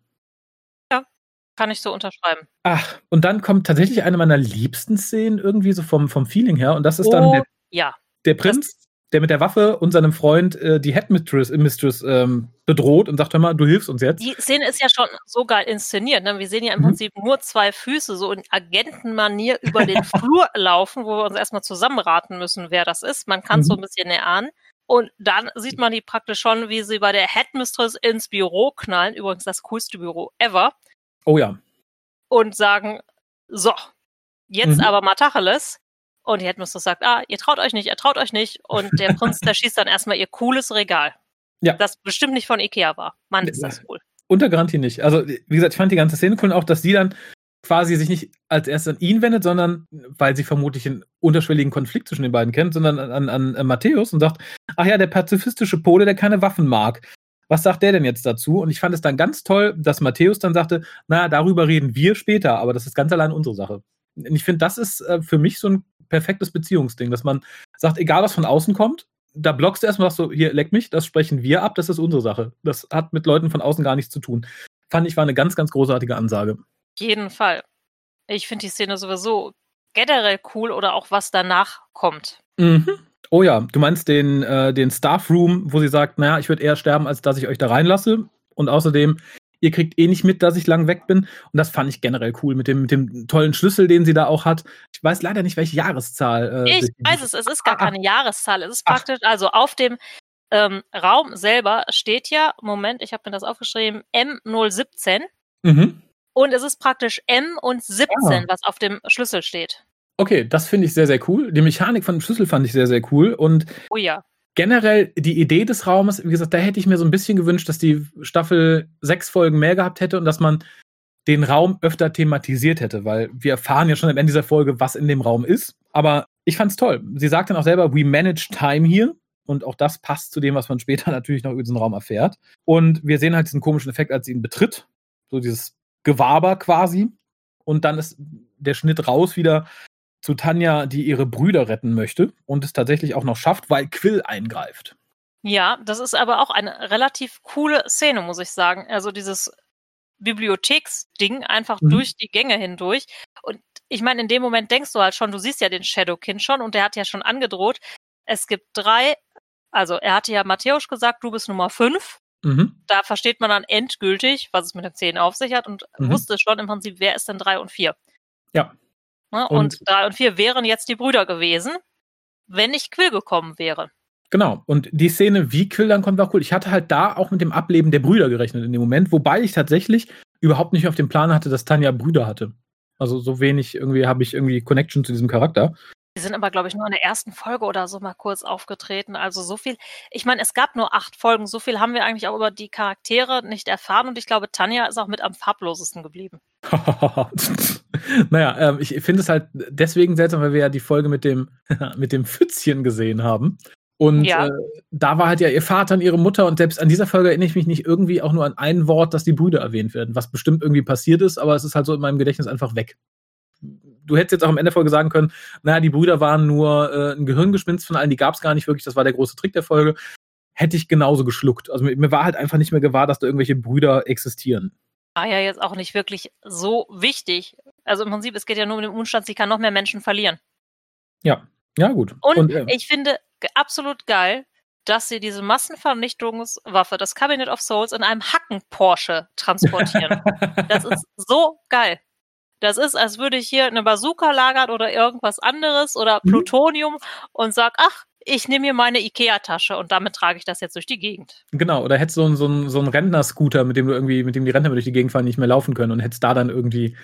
Kann ich so unterschreiben. Ach, und dann kommt tatsächlich eine meiner liebsten Szenen irgendwie so vom, vom Feeling her. Und das ist dann Oh, der, ja. der Prinz, der mit der Waffe und seinem Freund äh, die Headmistress Mistress, ähm, bedroht und sagt, hör mal, du hilfst uns jetzt. Die Szene ist ja schon so geil inszeniert. Ne? Wir sehen ja im Mhm. Prinzip nur zwei Füße so in Agentenmanier über den Flur laufen, wo wir uns erstmal zusammenraten müssen, wer das ist. Man kann es so Mhm. ein bisschen erahnen. Und dann sieht man die praktisch schon, wie sie bei der Headmistress ins Büro knallen. Übrigens das coolste Büro ever. Oh ja. Und sagen, so, jetzt Mhm. aber mal Tacheles. Und die Headmistress sagt, ah, ihr traut euch nicht, ihr traut euch nicht. Und der Prinz, der schießt dann erstmal ihr cooles Regal. Ja. Das bestimmt nicht von Ikea war. Mann, ist das cool. Unter Garantie nicht. Also, wie gesagt, ich fand die ganze Szene cool und auch, dass sie dann quasi sich nicht als erstes an ihn wendet, sondern weil sie vermutlich einen unterschwelligen Konflikt zwischen den beiden kennt, sondern an, an, an Matthäus und sagt, ach ja, der pazifistische Pole, der keine Waffen mag. Was sagt der denn jetzt dazu? Und ich fand es dann ganz toll, dass Matthäus dann sagte, na, darüber reden wir später, aber das ist ganz allein unsere Sache. Und ich finde, das ist äh, für mich so ein perfektes Beziehungsding, dass man sagt, egal was von außen kommt, da blockst du erstmal, sagst so, hier, leck mich, das sprechen wir ab, das ist unsere Sache. Das hat mit Leuten von außen gar nichts zu tun. Fand ich, war eine ganz, ganz großartige Ansage. Jeden Fall. Ich finde die Szene sowieso generell cool oder auch was danach kommt. Mhm. Oh ja, du meinst den, äh, den Staff Room, wo sie sagt, naja, ich würde eher sterben, als dass ich euch da reinlasse. Und außerdem, ihr kriegt eh nicht mit, dass ich lang weg bin. Und das fand ich generell cool mit dem, mit dem tollen Schlüssel, den sie da auch hat. Ich weiß leider nicht, welche Jahreszahl. Äh, ich weiß es, es ist gar ah, keine Jahreszahl. Es ist ach. praktisch, also auf dem ähm, Raum selber steht ja, Moment, ich habe mir das aufgeschrieben, M017. Mhm. Und es ist praktisch M und 17, ah. was auf dem Schlüssel steht. Okay, das finde ich sehr, sehr cool. Die Mechanik von dem Schlüssel fand ich sehr, sehr cool. Und oh ja generell die Idee des Raumes, wie gesagt, da hätte ich mir so ein bisschen gewünscht, dass die Staffel sechs Folgen mehr gehabt hätte und dass man den Raum öfter thematisiert hätte, weil wir erfahren ja schon am Ende dieser Folge, was in dem Raum ist. Aber ich fand's toll. Sie sagt dann auch selber, we manage time hier. Und auch das passt zu dem, was man später natürlich noch über diesen Raum erfährt. Und wir sehen halt diesen komischen Effekt, als sie ihn betritt. So dieses Gewaber quasi. Und dann ist der Schnitt raus wieder zu Tanja, die ihre Brüder retten möchte und es tatsächlich auch noch schafft, weil Quill eingreift. Ja, das ist aber auch eine relativ coole Szene, muss ich sagen. Also dieses Bibliotheksding einfach mhm. durch die Gänge hindurch. Und ich meine, in dem Moment denkst du halt schon, du siehst ja den Shadowkin schon und der hat ja schon angedroht. Es gibt drei, also er hatte ja Matthäus gesagt, du bist Nummer fünf. Mhm. Da versteht man dann endgültig, was es mit den Zähnen auf sich hat und mhm. wusste schon im Prinzip, wer ist denn drei und vier. Ja. Ne? Und, und drei und vier wären jetzt die Brüder gewesen, wenn nicht Quill gekommen wäre. Genau. Und die Szene, wie Quill dann kommt, war cool. Ich hatte halt da auch mit dem Ableben der Brüder gerechnet in dem Moment, wobei ich tatsächlich überhaupt nicht auf dem Plan hatte, dass Tanja Brüder hatte. Also so wenig irgendwie habe ich irgendwie Connection zu diesem Charakter. Die sind aber, glaube ich, nur in der ersten Folge oder so mal kurz aufgetreten. Also so viel. Ich meine, es gab nur acht Folgen. So viel haben wir eigentlich auch über die Charaktere nicht erfahren. Und ich glaube, Tanja ist auch mit am farblosesten geblieben. naja, ähm, ich finde es halt deswegen seltsam, weil wir ja die Folge mit dem, mit dem Pfützchen gesehen haben. Und ja. äh, da war halt ja ihr Vater und ihre Mutter und selbst an dieser Folge erinnere ich mich nicht irgendwie auch nur an ein Wort, dass die Brüder erwähnt werden, was bestimmt irgendwie passiert ist, aber es ist halt so in meinem Gedächtnis einfach weg du hättest jetzt auch am Ende der Folge sagen können, naja, die Brüder waren nur äh, ein Gehirngespinst von allen, die gab es gar nicht wirklich, das war der große Trick der Folge. Hätte ich genauso geschluckt. Also mir, war halt einfach nicht mehr gewahr, dass da irgendwelche Brüder existieren. War ja jetzt auch nicht wirklich so wichtig. Also im Prinzip, es geht ja nur um den Umstand, sie kann noch mehr Menschen verlieren. Ja, ja, gut. Und, Und äh, ich finde absolut geil, dass sie diese Massenvernichtungswaffe, das Cabinet of Souls, in einem Hacken-Porsche transportieren. das ist so geil. Das ist, als würde ich hier eine Bazooka lagern oder irgendwas anderes oder mhm. Plutonium mhm. und sag, ach, ich nehme mir meine Ikea-Tasche und damit trage ich das jetzt durch die Gegend. Genau, oder hättest du so einen, so einen, so einen Rentner-Scooter, mit dem du irgendwie, mit dem die Rentner durch die Gegend fahren, nicht mehr laufen können und hättest da dann irgendwie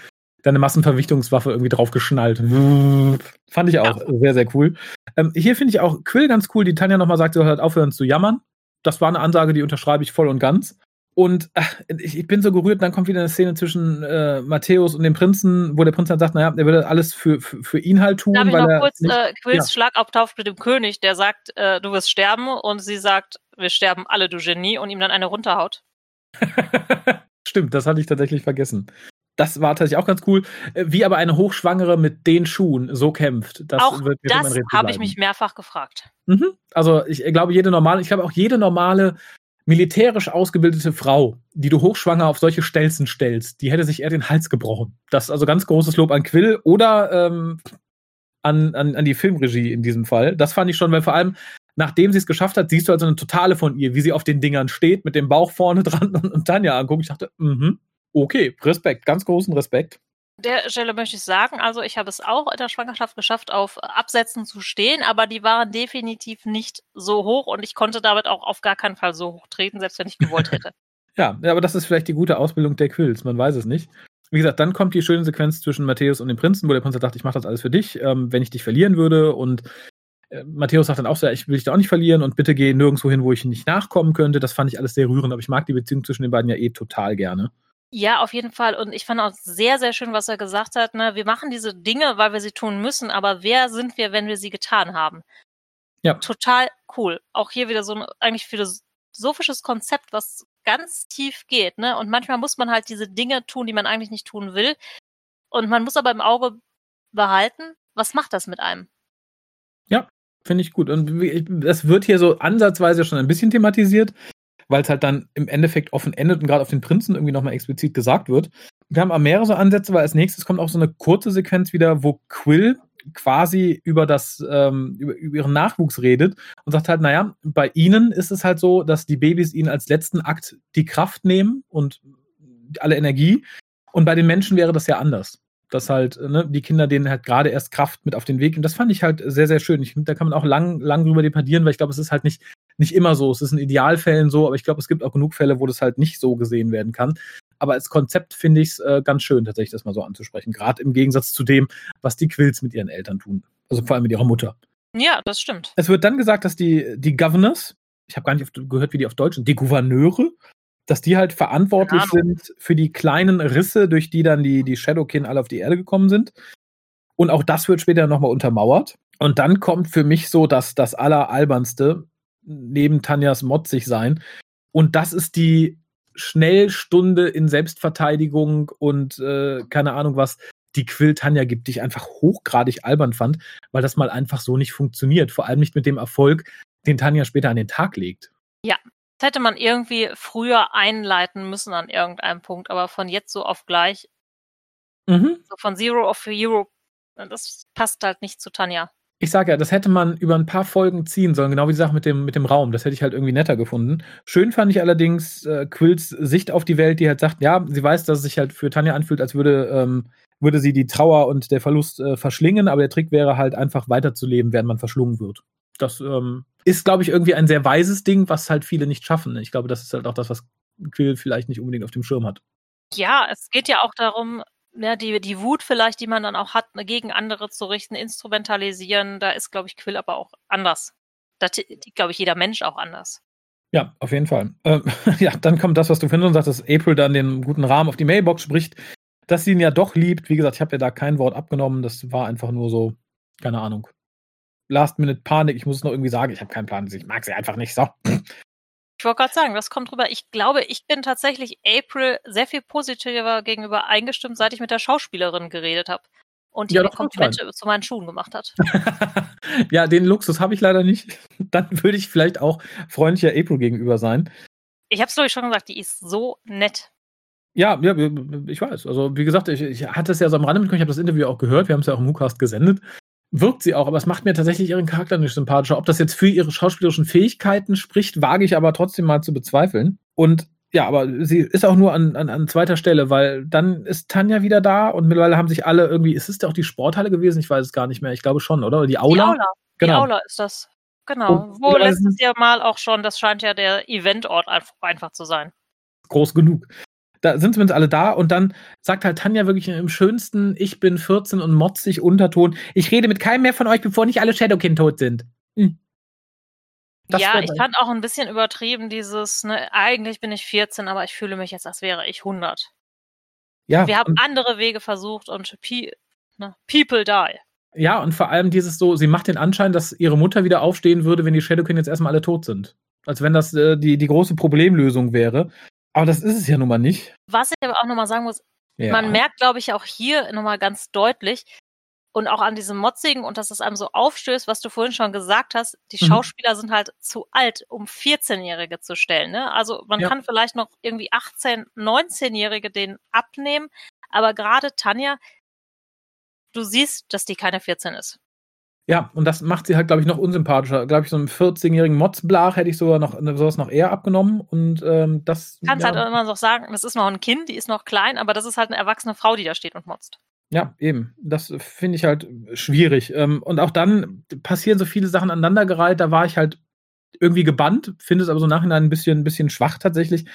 deine Massenverwichtungswaffe irgendwie drauf geschnallt. Fand ich auch ja. sehr, sehr cool. Ähm, hier finde ich auch Quill ganz cool, die Tanja nochmal sagt, sie soll halt aufhören zu jammern. Das war eine Ansage, die unterschreibe ich voll und ganz. Und ach, ich bin so gerührt, dann kommt wieder eine Szene zwischen äh, Matthäus und dem Prinzen, wo der Prinz dann sagt, naja, er würde alles für, für, für ihn halt tun. Darf ich weil noch kurz nicht, äh, Quills ja. Schlagabtausch mit dem König, der sagt, äh, du wirst sterben und sie sagt, wir sterben alle, du Genie, und ihm dann eine runterhaut. Stimmt, das hatte ich tatsächlich vergessen. Das war tatsächlich auch ganz cool. Äh, wie aber eine Hochschwangere mit den Schuhen so kämpft. Das auch wird das habe ich mich mehrfach gefragt. Mhm. Also ich glaube, jede normale, ich glaube auch jede normale militärisch ausgebildete Frau, die du hochschwanger auf solche Stelzen stellst, die hätte sich eher den Hals gebrochen. Das ist also ganz großes Lob an Quill oder ähm, an, an, an die Filmregie in diesem Fall. Das fand ich schon, weil vor allem, nachdem sie es geschafft hat, siehst du also eine totale von ihr, wie sie auf den Dingern steht, mit dem Bauch vorne dran und, und Tanja anguckt. Ich dachte, mhm, okay, Respekt, ganz großen Respekt der Stelle möchte ich sagen, also ich habe es auch in der Schwangerschaft geschafft, auf Absätzen zu stehen, aber die waren definitiv nicht so hoch und ich konnte damit auch auf gar keinen Fall so hoch treten, selbst wenn ich gewollt hätte. ja, aber das ist vielleicht die gute Ausbildung der Quills, man weiß es nicht. Wie gesagt, dann kommt die schöne Sequenz zwischen Matthäus und dem Prinzen, wo der Prinz sagt, ich mache das alles für dich, ähm, wenn ich dich verlieren würde und äh, Matthäus sagt dann auch so, ich will dich da auch nicht verlieren und bitte geh nirgendwo hin, wo ich nicht nachkommen könnte. Das fand ich alles sehr rührend, aber ich mag die Beziehung zwischen den beiden ja eh total gerne. Ja, auf jeden Fall. Und ich fand auch sehr, sehr schön, was er gesagt hat. Ne? Wir machen diese Dinge, weil wir sie tun müssen, aber wer sind wir, wenn wir sie getan haben? Ja. Total cool. Auch hier wieder so ein eigentlich philosophisches Konzept, was ganz tief geht. Ne? Und manchmal muss man halt diese Dinge tun, die man eigentlich nicht tun will. Und man muss aber im Auge behalten, was macht das mit einem? Ja, finde ich gut. Und es wird hier so ansatzweise schon ein bisschen thematisiert weil es halt dann im Endeffekt offen endet und gerade auf den Prinzen irgendwie nochmal explizit gesagt wird. Wir haben mehrere so Ansätze, weil als nächstes kommt auch so eine kurze Sequenz wieder, wo Quill quasi über das, ähm, über, über, ihren Nachwuchs redet und sagt halt, naja, bei ihnen ist es halt so, dass die Babys ihnen als letzten Akt die Kraft nehmen und alle Energie. Und bei den Menschen wäre das ja anders. Dass halt, ne, die Kinder denen halt gerade erst Kraft mit auf den Weg. Und das fand ich halt sehr, sehr schön. Ich, da kann man auch lang, lang drüber debattieren, weil ich glaube, es ist halt nicht, nicht immer so. Es ist in Idealfällen so, aber ich glaube, es gibt auch genug Fälle, wo das halt nicht so gesehen werden kann. Aber als Konzept finde ich es äh, ganz schön, tatsächlich das mal so anzusprechen. Gerade im Gegensatz zu dem, was die Quills mit ihren Eltern tun. Also vor allem mit ihrer Mutter. Ja, das stimmt. Es wird dann gesagt, dass die, die Governors, ich habe gar nicht gehört, wie die auf Deutsch sind, die Gouverneure, dass die halt verantwortlich sind für die kleinen Risse, durch die dann die, die Shadowkin alle auf die Erde gekommen sind. Und auch das wird später nochmal untermauert. Und dann kommt für mich so das, das Alleralbernste, neben Tanjas Motzig sein. Und das ist die Schnellstunde in Selbstverteidigung und äh, keine Ahnung was, die Quill Tanja gibt, die ich einfach hochgradig albern fand, weil das mal einfach so nicht funktioniert. Vor allem nicht mit dem Erfolg, den Tanja später an den Tag legt. Ja, das hätte man irgendwie früher einleiten müssen an irgendeinem Punkt, aber von jetzt so auf gleich, mhm. so von Zero of Hero, das passt halt nicht zu Tanja. Ich sage ja, das hätte man über ein paar Folgen ziehen sollen, genau wie die Sache mit dem, mit dem Raum. Das hätte ich halt irgendwie netter gefunden. Schön fand ich allerdings äh, Quills Sicht auf die Welt, die halt sagt, ja, sie weiß, dass es sich halt für Tanja anfühlt, als würde, ähm, würde sie die Trauer und der Verlust äh, verschlingen, aber der Trick wäre halt einfach weiterzuleben, während man verschlungen wird. Das ähm, ist, glaube ich, irgendwie ein sehr weises Ding, was halt viele nicht schaffen. Ich glaube, das ist halt auch das, was Quill vielleicht nicht unbedingt auf dem Schirm hat. Ja, es geht ja auch darum, ja, die, die Wut vielleicht, die man dann auch hat, gegen andere zu richten, instrumentalisieren, da ist, glaube ich, Quill aber auch anders. Da tickt, glaube ich, jeder Mensch auch anders. Ja, auf jeden Fall. Ähm, ja, dann kommt das, was du findest und sagst, dass April dann den guten Rahmen auf die Mailbox spricht, dass sie ihn ja doch liebt. Wie gesagt, ich habe ja da kein Wort abgenommen. Das war einfach nur so, keine Ahnung. Last-Minute-Panik. Ich muss es noch irgendwie sagen. Ich habe keinen Plan. Ich mag sie einfach nicht. So. Ich wollte gerade sagen, das kommt drüber. Ich glaube, ich bin tatsächlich April sehr viel positiver gegenüber eingestimmt, seit ich mit der Schauspielerin geredet habe und die ja, Komplimente zu meinen Schuhen gemacht hat. ja, den Luxus habe ich leider nicht. Dann würde ich vielleicht auch freundlicher April gegenüber sein. Ich habe es glaube ich schon gesagt, die ist so nett. Ja, ja, ich weiß. Also wie gesagt, ich, ich hatte es ja so am Rande mitbekommen, ich habe das Interview auch gehört, wir haben es ja auch im WhoCast gesendet wirkt sie auch, aber es macht mir tatsächlich ihren Charakter nicht sympathischer. Ob das jetzt für ihre schauspielerischen Fähigkeiten spricht, wage ich aber trotzdem mal zu bezweifeln. Und ja, aber sie ist auch nur an, an, an zweiter Stelle, weil dann ist Tanja wieder da und mittlerweile haben sich alle irgendwie, ist es ja auch die Sporthalle gewesen? Ich weiß es gar nicht mehr. Ich glaube schon, oder? Die Aula? Die Aula, genau. die Aula ist das. Genau. Und Wo letztes Jahr mal auch schon, das scheint ja der Eventort einfach, einfach zu sein. Groß genug da sind zumindest alle da und dann sagt halt Tanja wirklich im schönsten, ich bin 14 und motzig Unterton, ich rede mit keinem mehr von euch, bevor nicht alle Shadowkin tot sind. Hm. Ja, ich fand auch ein bisschen übertrieben dieses, ne, eigentlich bin ich 14, aber ich fühle mich jetzt, als wäre ich 100. Ja. Wir haben andere Wege versucht und pe ne, people die. Ja, und vor allem dieses so, sie macht den Anschein, dass ihre Mutter wieder aufstehen würde, wenn die Shadowkin jetzt erstmal alle tot sind. Als wenn das äh, die, die große Problemlösung wäre. Aber das ist es ja nun mal nicht. Was ich aber auch nochmal sagen muss, ja. man merkt, glaube ich, auch hier nochmal ganz deutlich und auch an diesem Motzigen und dass es einem so aufstößt, was du vorhin schon gesagt hast, die mhm. Schauspieler sind halt zu alt, um 14-Jährige zu stellen. Ne? Also man ja. kann vielleicht noch irgendwie 18-, 19-Jährige den abnehmen, aber gerade Tanja, du siehst, dass die keine 14 ist. Ja, und das macht sie halt, glaube ich, noch unsympathischer. Glaube ich, so einen 14-jährigen Motzblach hätte ich sogar noch sowas noch eher abgenommen. Und ähm, das. Kannst ja. halt immer noch sagen, das ist noch ein Kind, die ist noch klein, aber das ist halt eine erwachsene Frau, die da steht und motzt. Ja, eben. Das finde ich halt schwierig. Ähm, und auch dann passieren so viele Sachen aneinandergereiht. Da war ich halt irgendwie gebannt, finde es aber so nachhinein ein bisschen, ein bisschen schwach tatsächlich.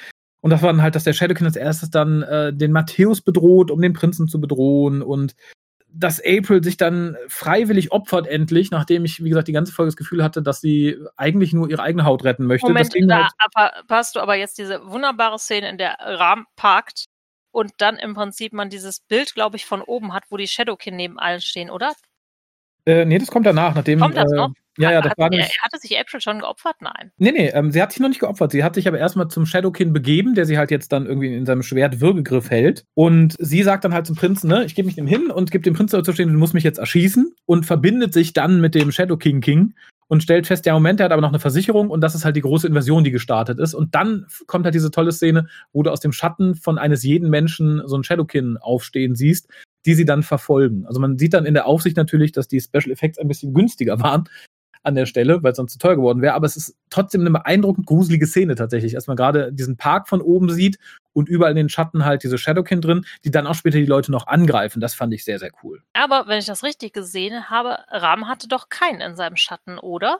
Und das war dann halt, dass der Shadowkin als erstes dann äh, den Matthäus bedroht, um den Prinzen zu bedrohen und dass April sich dann freiwillig opfert endlich, nachdem ich, wie gesagt, die ganze Folge das Gefühl hatte, dass sie eigentlich nur ihre eigene Haut retten möchte. Moment, da halt hast du aber jetzt diese wunderbare Szene, in der Rahm parkt und dann im Prinzip man dieses Bild, glaube ich, von oben hat, wo die Shadowkin neben allen stehen, oder? Äh, nee, das kommt danach, nachdem. Kommt das äh, noch? Ja, ja, das hat, war nicht. Hatte sich April schon geopfert? Nein. Nee, nee, ähm, sie hat sich noch nicht geopfert. Sie hat sich aber erstmal zum Shadowkin begeben, der sie halt jetzt dann irgendwie in seinem Schwert Würgegriff hält. Und sie sagt dann halt zum Prinzen, ne, ich gebe mich dem hin und gibt dem Prinzen dazu stehen, du musst mich jetzt erschießen und verbindet sich dann mit dem Shadow King King und stellt fest, ja, Moment, er hat aber noch eine Versicherung und das ist halt die große Invasion, die gestartet ist. Und dann kommt halt diese tolle Szene, wo du aus dem Schatten von eines jeden Menschen so ein Shadowkin aufstehen siehst, die sie dann verfolgen. Also man sieht dann in der Aufsicht natürlich, dass die Special Effects ein bisschen günstiger waren, an der Stelle, weil es sonst zu teuer geworden wäre. Aber es ist trotzdem eine beeindruckend gruselige Szene tatsächlich, als man gerade diesen Park von oben sieht und überall in den Schatten halt diese Shadowkin drin, die dann auch später die Leute noch angreifen. Das fand ich sehr, sehr cool. Aber wenn ich das richtig gesehen habe, Ram hatte doch keinen in seinem Schatten, oder?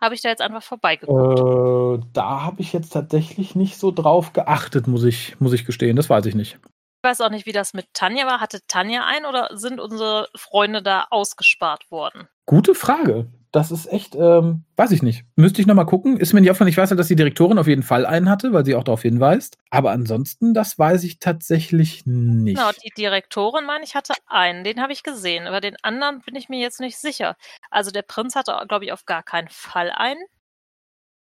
Habe ich da jetzt einfach vorbeigeguckt? Äh, da habe ich jetzt tatsächlich nicht so drauf geachtet, muss ich, muss ich gestehen. Das weiß ich nicht. Ich weiß auch nicht, wie das mit Tanja war. Hatte Tanja ein oder sind unsere Freunde da ausgespart worden? Gute Frage. Das ist echt, ähm, weiß ich nicht. Müsste ich nochmal gucken. Ist mir nicht aufgefallen. Ich weiß ja, dass die Direktorin auf jeden Fall einen hatte, weil sie auch darauf hinweist. Aber ansonsten, das weiß ich tatsächlich nicht. Genau, die Direktorin, meine ich, hatte einen. Den habe ich gesehen. Aber den anderen bin ich mir jetzt nicht sicher. Also der Prinz hatte, glaube ich, auf gar keinen Fall einen.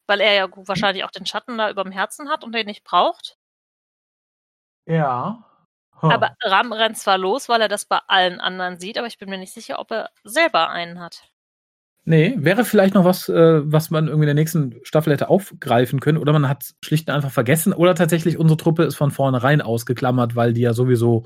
Weil er ja wahrscheinlich auch den Schatten da über dem Herzen hat und den nicht braucht. Ja. Huh. Aber Ram rennt zwar los, weil er das bei allen anderen sieht, aber ich bin mir nicht sicher, ob er selber einen hat. Nee, wäre vielleicht noch was, äh, was man irgendwie in der nächsten Staffel hätte aufgreifen können. Oder man hat es schlicht und einfach vergessen. Oder tatsächlich unsere Truppe ist von vornherein ausgeklammert, weil die ja sowieso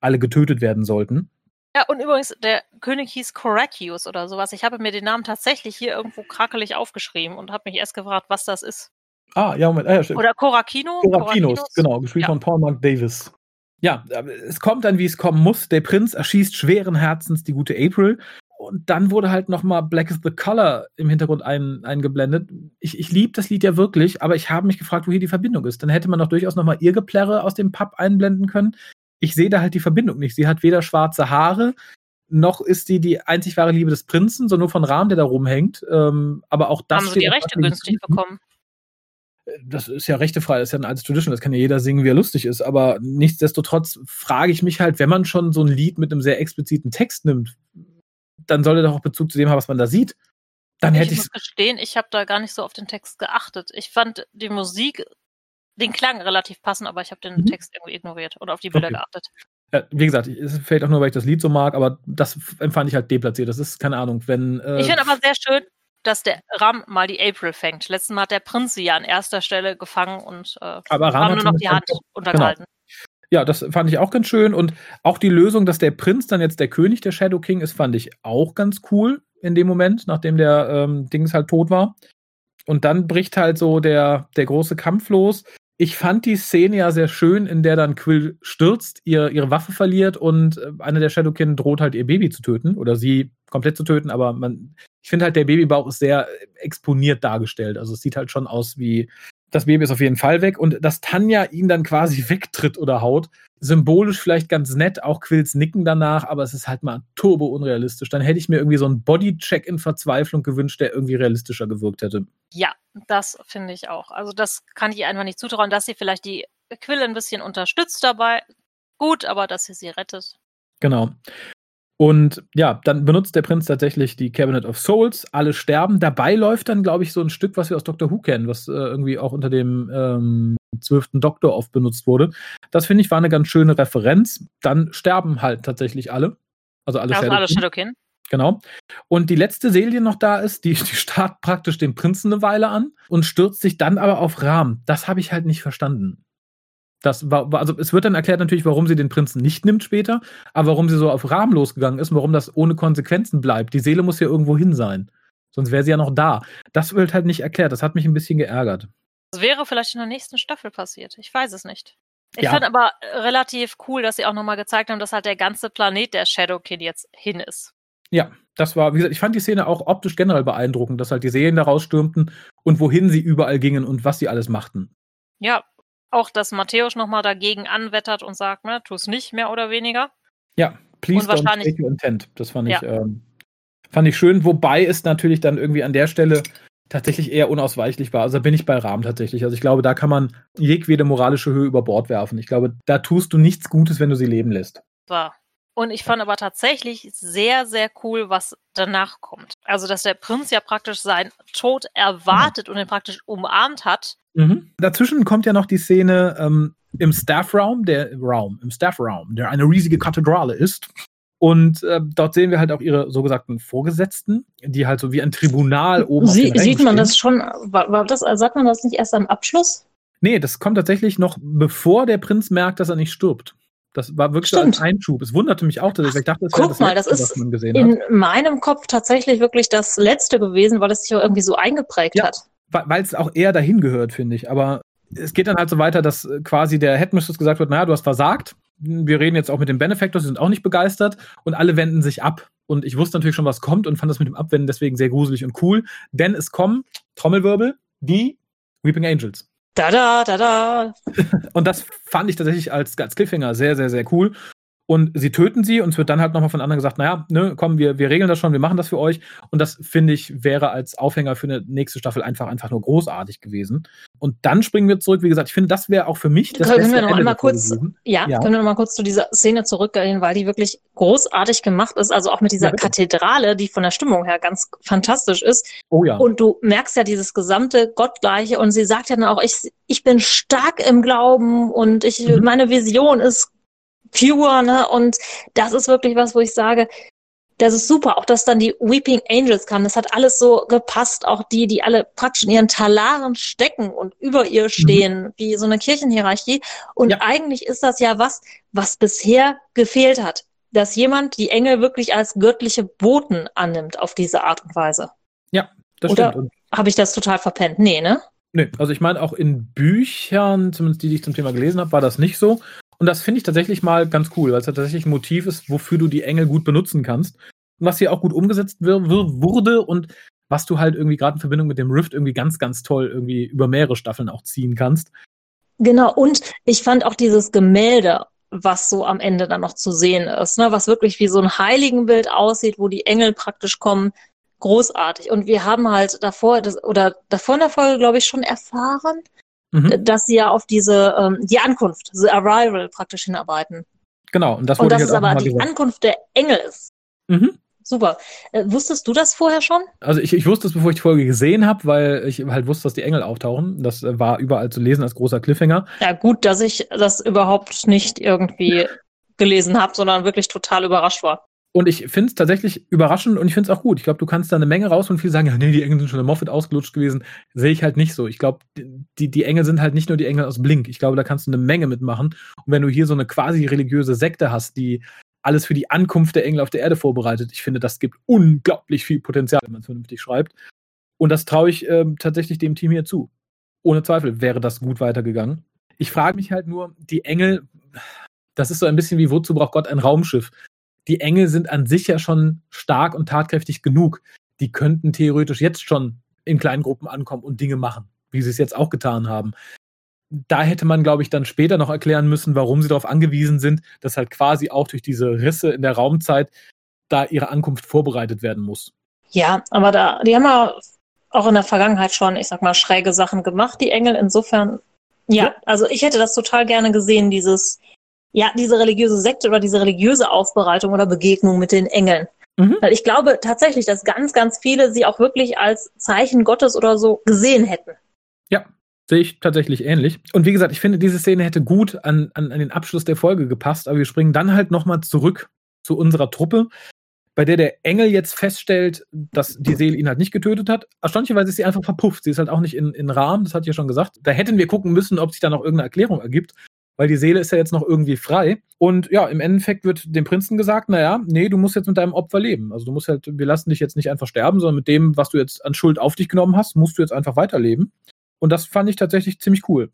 alle getötet werden sollten. Ja, und übrigens, der König hieß Korakius oder sowas. Ich habe mir den Namen tatsächlich hier irgendwo krakelig aufgeschrieben und habe mich erst gefragt, was das ist. Ah, ja, Moment. Ah, ja, stimmt. Oder Korakino? Korakinos, genau, gespielt ja. von Paul Mark Davis. Ja, es kommt dann, wie es kommen muss. Der Prinz erschießt schweren Herzens die gute April und dann wurde halt nochmal Black is the Color im Hintergrund ein, eingeblendet. Ich, ich liebe das Lied ja wirklich, aber ich habe mich gefragt, wo hier die Verbindung ist. Dann hätte man doch durchaus nochmal ihr Geplärre aus dem Pub einblenden können. Ich sehe da halt die Verbindung nicht. Sie hat weder schwarze Haare, noch ist sie die einzig wahre Liebe des Prinzen, sondern nur von Rahm, der da rumhängt. Ähm, aber auch das. Haben sie die Rechte günstig bekommen? Das ist ja rechtefrei, das ist ja ein altes Tradition, das kann ja jeder singen, wie er lustig ist. Aber nichtsdestotrotz frage ich mich halt, wenn man schon so ein Lied mit einem sehr expliziten Text nimmt, dann soll er doch auch Bezug zu dem haben, was man da sieht. Dann hätte ich. muss gestehen, ich habe da gar nicht so auf den Text geachtet. Ich fand die Musik, den Klang relativ passend, aber ich habe den mhm. Text irgendwie ignoriert oder auf die Bilder okay. geachtet. Ja, wie gesagt, es fällt auch nur, weil ich das Lied so mag, aber das empfand ich halt deplatziert. Das ist keine Ahnung, wenn. Äh, ich finde aber sehr schön, dass der Ram mal die April fängt. Letztes Mal hat der Prinz sie ja an erster Stelle gefangen und äh, aber Ram nur noch die Hand untergehalten. Genau. Ja, das fand ich auch ganz schön. Und auch die Lösung, dass der Prinz dann jetzt der König der Shadow King ist, fand ich auch ganz cool in dem Moment, nachdem der ähm, Dings halt tot war. Und dann bricht halt so der, der große Kampf los. Ich fand die Szene ja sehr schön, in der dann Quill stürzt, ihr, ihre Waffe verliert und äh, eine der Shadowkin droht halt ihr Baby zu töten oder sie komplett zu töten, aber man, ich finde halt, der Babybauch ist sehr exponiert dargestellt. Also es sieht halt schon aus wie, das Baby ist auf jeden Fall weg und dass Tanja ihn dann quasi wegtritt oder haut, symbolisch vielleicht ganz nett, auch Quills nicken danach, aber es ist halt mal turbo unrealistisch. Dann hätte ich mir irgendwie so einen Bodycheck in Verzweiflung gewünscht, der irgendwie realistischer gewirkt hätte. Ja, das finde ich auch. Also das kann ich einfach nicht zutrauen, dass sie vielleicht die Quill ein bisschen unterstützt dabei. Gut, aber dass sie sie rettet. Genau. Und ja, dann benutzt der Prinz tatsächlich die Cabinet of Souls, alle sterben. Dabei läuft dann, glaube ich, so ein Stück, was wir aus Doctor Who kennen, was äh, irgendwie auch unter dem ähm, zwölften Doktor oft benutzt wurde. Das finde ich war eine ganz schöne Referenz. Dann sterben halt tatsächlich alle. Also alle, also alle Shadowkin. Genau. Und die letzte Seele, die noch da ist, die, die starrt praktisch den Prinzen eine Weile an und stürzt sich dann aber auf Rahm. Das habe ich halt nicht verstanden. Das war, also es wird dann erklärt natürlich, warum sie den Prinzen nicht nimmt später, aber warum sie so auf Rahmen losgegangen ist und warum das ohne Konsequenzen bleibt. Die Seele muss ja irgendwo hin sein. Sonst wäre sie ja noch da. Das wird halt nicht erklärt. Das hat mich ein bisschen geärgert. Das wäre vielleicht in der nächsten Staffel passiert. Ich weiß es nicht. Ich ja. fand aber relativ cool, dass sie auch nochmal gezeigt haben, dass halt der ganze Planet der Shadowkin jetzt hin ist. Ja, das war, wie gesagt, ich fand die Szene auch optisch generell beeindruckend, dass halt die Serien da rausstürmten und wohin sie überall gingen und was sie alles machten. Ja, auch, dass Matthäus nochmal dagegen anwettert und sagt, ne, tu es nicht, mehr oder weniger. Ja, please und don't take your intent. Das fand ich, ja. ähm, fand ich schön, wobei es natürlich dann irgendwie an der Stelle tatsächlich eher unausweichlich war. Also da bin ich bei Rahmen tatsächlich. Also ich glaube, da kann man jegwede moralische Höhe über Bord werfen. Ich glaube, da tust du nichts Gutes, wenn du sie leben lässt. War. Und ich fand aber tatsächlich sehr, sehr cool, was danach kommt. Also, dass der Prinz ja praktisch seinen Tod erwartet und ihn praktisch umarmt hat. Mhm. Dazwischen kommt ja noch die Szene ähm, im Staffraum, der Raum, im Staffraum, der eine riesige Kathedrale ist. Und äh, dort sehen wir halt auch ihre so gesagten Vorgesetzten, die halt so wie ein Tribunal oben Sie, Sieht man stehen. das schon, war, war das, sagt man das nicht erst am Abschluss? Nee, das kommt tatsächlich noch, bevor der Prinz merkt, dass er nicht stirbt. Das war wirklich so ein Einschub. Es wunderte mich auch, dass ich dachte, das Guck das mal, Letzte, das ist in hat. meinem Kopf tatsächlich wirklich das Letzte gewesen, weil es sich irgendwie so eingeprägt ja, hat. Weil es auch eher dahin gehört, finde ich. Aber es geht dann halt so weiter, dass äh, quasi der Headmistress gesagt wird, naja, du hast versagt. Wir reden jetzt auch mit den Benefactors, die sind auch nicht begeistert und alle wenden sich ab. Und ich wusste natürlich schon, was kommt und fand das mit dem Abwenden deswegen sehr gruselig und cool. Denn es kommen, Trommelwirbel, die Weeping Angels. Da da, da da. und das fand ich tatsächlich als, als Cliffhanger sehr, sehr, sehr cool und sie töten sie und es wird dann halt nochmal von anderen gesagt, naja, ne, komm, wir, wir regeln das schon, wir machen das für euch. Und das, finde ich, wäre als Aufhänger für eine nächste Staffel einfach, einfach nur großartig gewesen. Und dann springen wir zurück, wie gesagt, ich finde, das wäre auch für mich das Können wir noch einmal kurz, ja, ja, können wir noch mal kurz zu dieser Szene zurückgehen, weil die wirklich großartig gemacht ist, also auch mit dieser ja, Kathedrale, die von der Stimmung her ganz fantastisch ist. Oh ja. Und du merkst ja dieses gesamte Gottgleiche und sie sagt ja dann auch, ich, ich bin stark im Glauben und ich, mhm. meine Vision ist pure, ne? Und das ist wirklich was, wo ich sage, das ist super. Auch dass dann die Weeping Angels kamen, das hat alles so gepasst. Auch die, die alle praktisch in ihren Talaren stecken und über ihr mhm. stehen, mhm. wie so eine Kirchenhierarchie. Und ja. eigentlich ist das ja was, was bisher gefehlt hat. Dass jemand die Engel wirklich als göttliche Boten annimmt auf diese Art und Weise. Ja, das Oder stimmt. Habe ich das total verpennt? Nee, ne? Nee, also ich meine, auch in Büchern, zumindest die, die ich zum Thema gelesen habe, war das nicht so. Und das finde ich tatsächlich mal ganz cool, weil es tatsächlich ein Motiv ist, wofür du die Engel gut benutzen kannst. Und was hier auch gut umgesetzt wurde und was du halt irgendwie gerade in Verbindung mit dem Rift irgendwie ganz, ganz toll irgendwie über mehrere Staffeln auch ziehen kannst. Genau, und ich fand auch dieses Gemälde, was so am Ende dann noch zu sehen ist, ne, was wirklich wie so ein Heiligenbild aussieht, wo die Engel praktisch kommen, großartig. Und wir haben halt davor, das, oder davor in der Folge, glaube ich, schon erfahren, mhm. dass sie ja auf diese, ähm, die Ankunft, the Arrival praktisch hinarbeiten. Genau. Und das, und das ist aber die gesagt. Ankunft der Engel ist. Mhm. Super. Äh, wusstest du das vorher schon? Also ich, ich wusste es, bevor ich die Folge gesehen habe, weil ich halt wusste, dass die Engel auftauchen. Das äh, war überall zu lesen als großer Cliffhanger. Ja, gut, dass ich das überhaupt nicht irgendwie gelesen habe, sondern wirklich total überrascht war. Und ich finde es tatsächlich überraschend und ich finde es auch gut. Ich glaube, du kannst da eine Menge raus und viele sagen, ja, nee, die Engel sind schon in Moffat ausgelutscht gewesen. Sehe ich halt nicht so. Ich glaube, die, die Engel sind halt nicht nur die Engel aus Blink. Ich glaube, da kannst du eine Menge mitmachen. Und wenn du hier so eine quasi religiöse Sekte hast, die alles für die Ankunft der Engel auf der Erde vorbereitet, ich finde, das gibt unglaublich viel Potenzial, wenn man es vernünftig schreibt. Und das traue ich äh, tatsächlich dem Team hier zu. Ohne Zweifel wäre das gut weitergegangen. Ich frage mich halt nur, die Engel, das ist so ein bisschen wie, wozu braucht Gott ein Raumschiff? Die Engel sind an sich ja schon stark und tatkräftig genug. Die könnten theoretisch jetzt schon in kleinen Gruppen ankommen und Dinge machen, wie sie es jetzt auch getan haben. Da hätte man, glaube ich, dann später noch erklären müssen, warum sie darauf angewiesen sind, dass halt quasi auch durch diese Risse in der Raumzeit da ihre Ankunft vorbereitet werden muss. Ja, aber da, die haben ja auch in der Vergangenheit schon, ich sag mal, schräge Sachen gemacht, die Engel. Insofern, ja, ja. also ich hätte das total gerne gesehen, dieses, ja, diese religiöse Sekte oder diese religiöse Aufbereitung oder Begegnung mit den Engeln. Mhm. Weil ich glaube tatsächlich, dass ganz, ganz viele sie auch wirklich als Zeichen Gottes oder so gesehen hätten. Ja, sehe ich tatsächlich ähnlich. Und wie gesagt, ich finde, diese Szene hätte gut an, an, an den Abschluss der Folge gepasst, aber wir springen dann halt nochmal zurück zu unserer Truppe, bei der der Engel jetzt feststellt, dass die Seele ihn halt nicht getötet hat. Erstaunlicherweise ist sie einfach verpufft. Sie ist halt auch nicht in, in Rahmen, das hat ja schon gesagt. Da hätten wir gucken müssen, ob sich da noch irgendeine Erklärung ergibt weil die Seele ist ja jetzt noch irgendwie frei. Und ja, im Endeffekt wird dem Prinzen gesagt, naja, nee, du musst jetzt mit deinem Opfer leben. Also du musst halt, wir lassen dich jetzt nicht einfach sterben, sondern mit dem, was du jetzt an Schuld auf dich genommen hast, musst du jetzt einfach weiterleben. Und das fand ich tatsächlich ziemlich cool.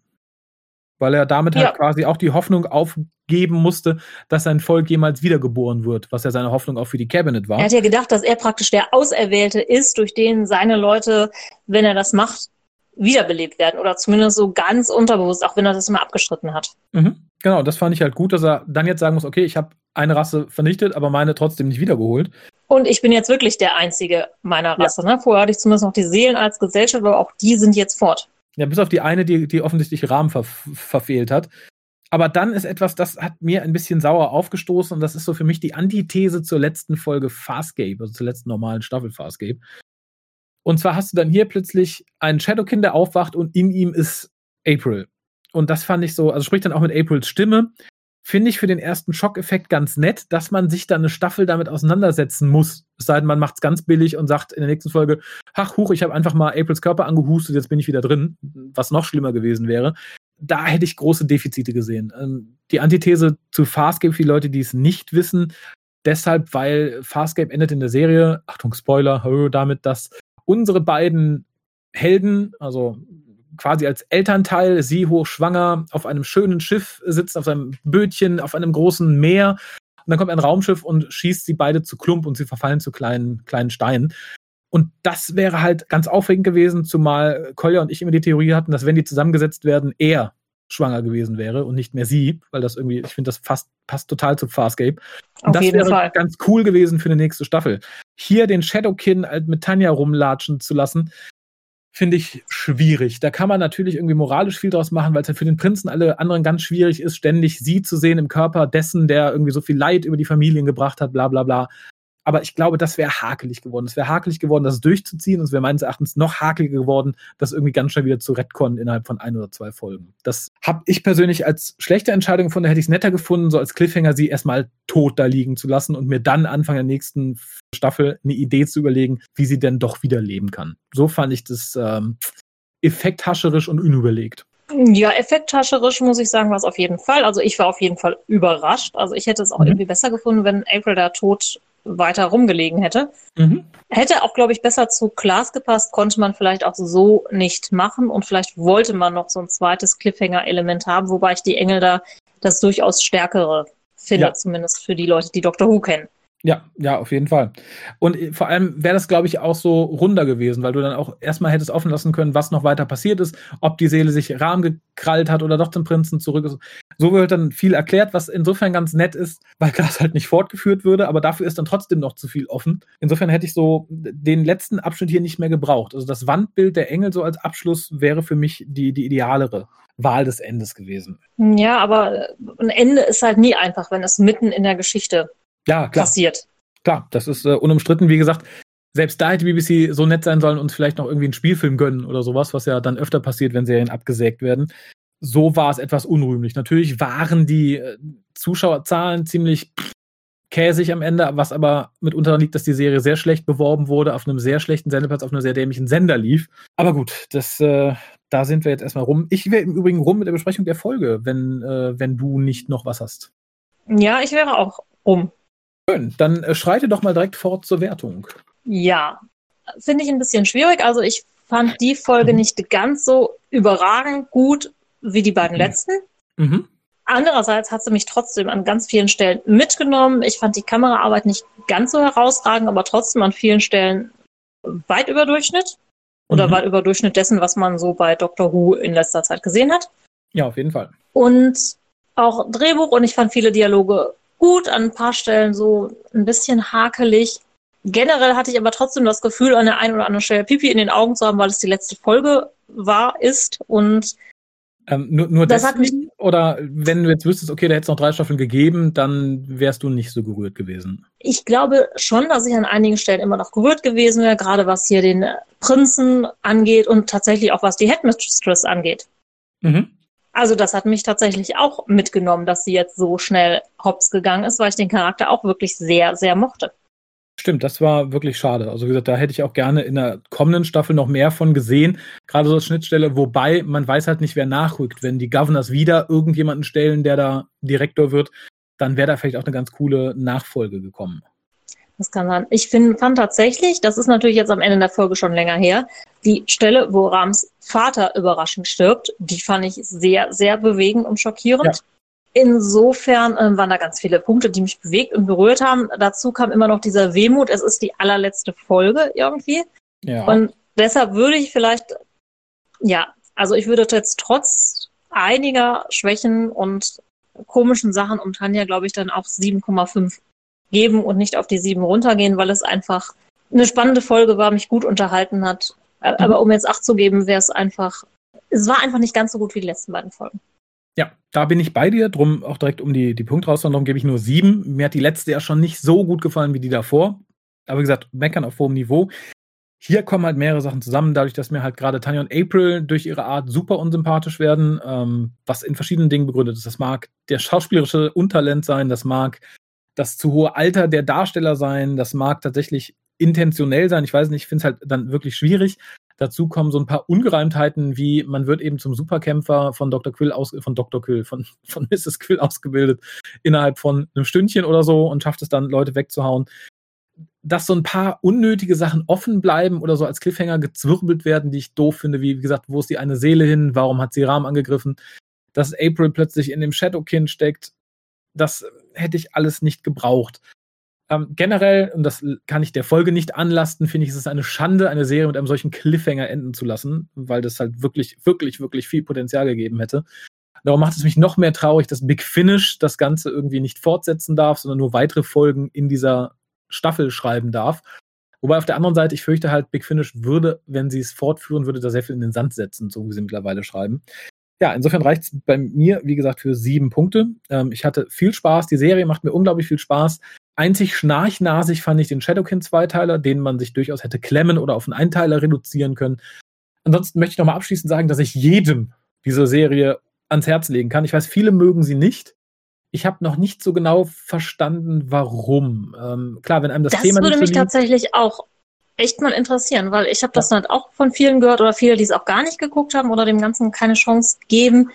Weil er damit halt ja. halt quasi auch die Hoffnung aufgeben musste, dass sein Volk jemals wiedergeboren wird, was ja seine Hoffnung auch für die Cabinet war. Er hat ja gedacht, dass er praktisch der Auserwählte ist, durch den seine Leute, wenn er das macht, wiederbelebt werden oder zumindest so ganz unterbewusst, auch wenn er das immer abgestritten hat. Mhm. Genau, das fand ich halt gut, dass er dann jetzt sagen muss, okay, ich habe eine Rasse vernichtet, aber meine trotzdem nicht wiedergeholt. Und ich bin jetzt wirklich der Einzige meiner Rasse. Ja. Ne? Vorher hatte ich zumindest noch die Seelen als Gesellschaft, aber auch die sind jetzt fort. Ja, bis auf die eine, die, die offensichtlich Rahmen ver verfehlt hat. Aber dann ist etwas, das hat mir ein bisschen sauer aufgestoßen und das ist so für mich die Antithese zur letzten Folge Farscape, also zur letzten normalen Staffel Farscape. Und zwar hast du dann hier plötzlich einen Shadowkin, der aufwacht und in ihm ist April. Und das fand ich so, also spricht dann auch mit Aprils Stimme. Finde ich für den ersten Schockeffekt ganz nett, dass man sich dann eine Staffel damit auseinandersetzen muss. Es sei denn, man macht es ganz billig und sagt in der nächsten Folge, ach, huch, ich habe einfach mal Aprils Körper angehustet, jetzt bin ich wieder drin, was noch schlimmer gewesen wäre. da hätte ich große Defizite gesehen. Ähm, die Antithese zu Farscape für die Leute, die es nicht wissen, deshalb, weil Farscape endet in der Serie, Achtung, Spoiler, damit, dass unsere beiden Helden, also quasi als Elternteil, sie hochschwanger, auf einem schönen Schiff sitzt, auf seinem Bötchen, auf einem großen Meer. Und dann kommt ein Raumschiff und schießt sie beide zu Klump und sie verfallen zu kleinen, kleinen Steinen. Und das wäre halt ganz aufregend gewesen, zumal Kolja und ich immer die Theorie hatten, dass wenn die zusammengesetzt werden, er schwanger gewesen wäre und nicht mehr sie, weil das irgendwie, ich finde, das fast, passt total zu Farscape. Und Auf das wäre Fall. ganz cool gewesen für eine nächste Staffel. Hier den Shadowkin mit Tanja rumlatschen zu lassen, finde ich schwierig. Da kann man natürlich irgendwie moralisch viel draus machen, weil es ja für den Prinzen alle anderen ganz schwierig ist, ständig sie zu sehen im Körper dessen, der irgendwie so viel Leid über die Familien gebracht hat, bla bla bla. Aber ich glaube, das wäre hakelig geworden. Es wäre hakelig geworden, das durchzuziehen. Und es wäre meines Erachtens noch hakeliger geworden, das irgendwie ganz schnell wieder zu retconnen innerhalb von ein oder zwei Folgen. Das habe ich persönlich als schlechte Entscheidung gefunden. Da hätte ich es netter gefunden, so als Cliffhanger sie erstmal tot da liegen zu lassen und mir dann Anfang der nächsten Staffel eine Idee zu überlegen, wie sie denn doch wieder leben kann. So fand ich das ähm, effekthascherisch und unüberlegt. Ja, effekthascherisch muss ich sagen, war es auf jeden Fall. Also ich war auf jeden Fall überrascht. Also ich hätte es auch mhm. irgendwie besser gefunden, wenn April da tot weiter rumgelegen hätte. Mhm. Hätte auch, glaube ich, besser zu Klaas gepasst, konnte man vielleicht auch so nicht machen und vielleicht wollte man noch so ein zweites Cliffhanger-Element haben, wobei ich die Engel da das durchaus stärkere finde, ja. zumindest für die Leute, die Doctor Who kennen. Ja, ja, auf jeden Fall. Und äh, vor allem wäre das, glaube ich, auch so runder gewesen, weil du dann auch erstmal hättest offen lassen können, was noch weiter passiert ist, ob die Seele sich Rahmen gekrallt hat oder doch zum Prinzen zurück ist. So wird dann viel erklärt, was insofern ganz nett ist, weil das halt nicht fortgeführt würde, aber dafür ist dann trotzdem noch zu viel offen. Insofern hätte ich so den letzten Abschnitt hier nicht mehr gebraucht. Also das Wandbild der Engel so als Abschluss wäre für mich die, die idealere Wahl des Endes gewesen. Ja, aber ein Ende ist halt nie einfach, wenn es mitten in der Geschichte ja, klar. passiert. Klar, das ist äh, unumstritten. Wie gesagt, selbst da hätte BBC so nett sein sollen, uns vielleicht noch irgendwie einen Spielfilm gönnen oder sowas, was ja dann öfter passiert, wenn Serien abgesägt werden. So war es etwas unrühmlich. Natürlich waren die äh, Zuschauerzahlen ziemlich käsig am Ende, was aber mitunter liegt, dass die Serie sehr schlecht beworben wurde, auf einem sehr schlechten Sendeplatz, auf einem sehr dämlichen Sender lief. Aber gut, das, äh, da sind wir jetzt erstmal rum. Ich wäre im Übrigen rum mit der Besprechung der Folge, wenn, äh, wenn du nicht noch was hast. Ja, ich wäre auch rum. Schön, dann äh, schreite doch mal direkt fort zur Wertung. Ja, finde ich ein bisschen schwierig. Also ich fand die Folge mhm. nicht ganz so überragend gut wie die beiden mhm. letzten. Mhm. Andererseits hat sie mich trotzdem an ganz vielen Stellen mitgenommen. Ich fand die Kameraarbeit nicht ganz so herausragend, aber trotzdem an vielen Stellen weit über Durchschnitt. Oder mhm. weit über Durchschnitt dessen, was man so bei Doctor Who in letzter Zeit gesehen hat. Ja, auf jeden Fall. Und auch Drehbuch und ich fand viele Dialoge gut, an ein paar Stellen so ein bisschen hakelig. Generell hatte ich aber trotzdem das Gefühl, an der einen oder anderen Stelle Pipi in den Augen zu haben, weil es die letzte Folge war, ist und ähm, nur nur das hat mich, oder wenn du jetzt wüsstest, okay, da hätte es noch drei Staffeln gegeben, dann wärst du nicht so gerührt gewesen. Ich glaube schon, dass ich an einigen Stellen immer noch gerührt gewesen wäre, gerade was hier den Prinzen angeht und tatsächlich auch was die Headmistress angeht. Mhm. Also das hat mich tatsächlich auch mitgenommen, dass sie jetzt so schnell hops gegangen ist, weil ich den Charakter auch wirklich sehr, sehr mochte. Stimmt, das war wirklich schade. Also wie gesagt, da hätte ich auch gerne in der kommenden Staffel noch mehr von gesehen. Gerade so als Schnittstelle, wobei man weiß halt nicht, wer nachrückt. Wenn die Governors wieder irgendjemanden stellen, der da Direktor wird, dann wäre da vielleicht auch eine ganz coole Nachfolge gekommen. Das kann sein. Ich find, fand tatsächlich, das ist natürlich jetzt am Ende der Folge schon länger her, die Stelle, wo Rams Vater überraschend stirbt, die fand ich sehr, sehr bewegend und schockierend. Ja. Insofern äh, waren da ganz viele Punkte, die mich bewegt und berührt haben. Dazu kam immer noch dieser Wehmut. Es ist die allerletzte Folge irgendwie. Ja. Und deshalb würde ich vielleicht, ja, also ich würde jetzt trotz einiger Schwächen und komischen Sachen um Tanja, glaube ich, dann auch 7,5 geben und nicht auf die 7 runtergehen, weil es einfach eine spannende Folge war, mich gut unterhalten hat. Mhm. Aber um jetzt acht zu geben, wäre es einfach, es war einfach nicht ganz so gut wie die letzten beiden Folgen. Ja, da bin ich bei dir, drum auch direkt um die, die Punktrauswanderung gebe ich nur sieben. Mir hat die letzte ja schon nicht so gut gefallen wie die davor. Aber wie gesagt, meckern auf hohem Niveau. Hier kommen halt mehrere Sachen zusammen, dadurch, dass mir halt gerade Tanja und April durch ihre Art super unsympathisch werden, ähm, was in verschiedenen Dingen begründet ist. Das mag der schauspielerische Untalent sein, das mag das zu hohe Alter der Darsteller sein, das mag tatsächlich intentionell sein. Ich weiß nicht, ich finde es halt dann wirklich schwierig. Dazu kommen so ein paar Ungereimtheiten, wie man wird eben zum Superkämpfer von Dr. Quill aus, von Dr. Quill, von, von Mrs. Quill ausgebildet innerhalb von einem Stündchen oder so und schafft es dann, Leute wegzuhauen. Dass so ein paar unnötige Sachen offen bleiben oder so als Cliffhanger gezwirbelt werden, die ich doof finde, wie, wie gesagt, wo ist die eine Seele hin, warum hat sie Rahmen angegriffen, dass April plötzlich in dem Shadowkin steckt, das hätte ich alles nicht gebraucht. Ähm, generell, und das kann ich der Folge nicht anlasten, finde ich, es ist eine Schande, eine Serie mit einem solchen Cliffhanger enden zu lassen, weil das halt wirklich, wirklich, wirklich viel Potenzial gegeben hätte. Darum macht es mich noch mehr traurig, dass Big Finish das Ganze irgendwie nicht fortsetzen darf, sondern nur weitere Folgen in dieser Staffel schreiben darf. Wobei auf der anderen Seite, ich fürchte halt, Big Finish würde, wenn sie es fortführen, würde da sehr viel in den Sand setzen, so wie sie mittlerweile schreiben. Ja, insofern reicht es bei mir, wie gesagt, für sieben Punkte. Ähm, ich hatte viel Spaß. Die Serie macht mir unglaublich viel Spaß. Einzig schnarchnasig fand ich den Shadowkin-Zweiteiler, den man sich durchaus hätte klemmen oder auf einen Einteiler reduzieren können. Ansonsten möchte ich nochmal abschließend sagen, dass ich jedem diese Serie ans Herz legen kann. Ich weiß, viele mögen sie nicht. Ich habe noch nicht so genau verstanden, warum. Ähm, klar, wenn einem das, das Thema. Das würde mich tatsächlich auch echt mal interessieren, weil ich habe das ja. halt auch von vielen gehört oder viele, die es auch gar nicht geguckt haben oder dem Ganzen keine Chance geben.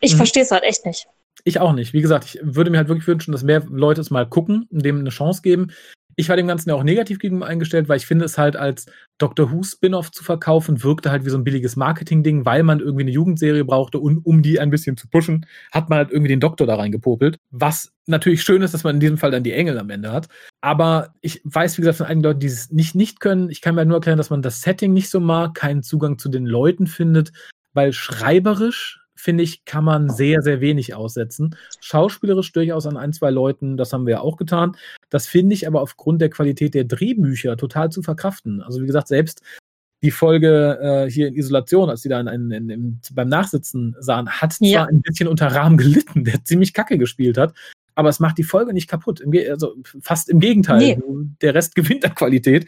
Ich mhm. verstehe es halt echt nicht. Ich auch nicht. Wie gesagt, ich würde mir halt wirklich wünschen, dass mehr Leute es mal gucken und dem eine Chance geben. Ich war dem Ganzen ja auch negativ gegenüber eingestellt, weil ich finde es halt als Doctor Who Spin-off zu verkaufen, wirkte halt wie so ein billiges Marketing-Ding, weil man irgendwie eine Jugendserie brauchte und um die ein bisschen zu pushen, hat man halt irgendwie den Doktor da reingepopelt. Was natürlich schön ist, dass man in diesem Fall dann die Engel am Ende hat. Aber ich weiß, wie gesagt, von einigen Leuten, die es nicht, nicht können. Ich kann mir halt nur erklären, dass man das Setting nicht so mag, keinen Zugang zu den Leuten findet, weil schreiberisch finde ich, kann man sehr, sehr wenig aussetzen. Schauspielerisch durchaus an ein, zwei Leuten, das haben wir ja auch getan. Das finde ich aber aufgrund der Qualität der Drehbücher total zu verkraften. Also wie gesagt, selbst die Folge äh, hier in Isolation, als die da in, in, in, beim Nachsitzen sahen, hat zwar ja. ein bisschen unter Rahmen gelitten, der ziemlich kacke gespielt hat, aber es macht die Folge nicht kaputt. Im, also fast im Gegenteil. Nee. Der Rest gewinnt an Qualität.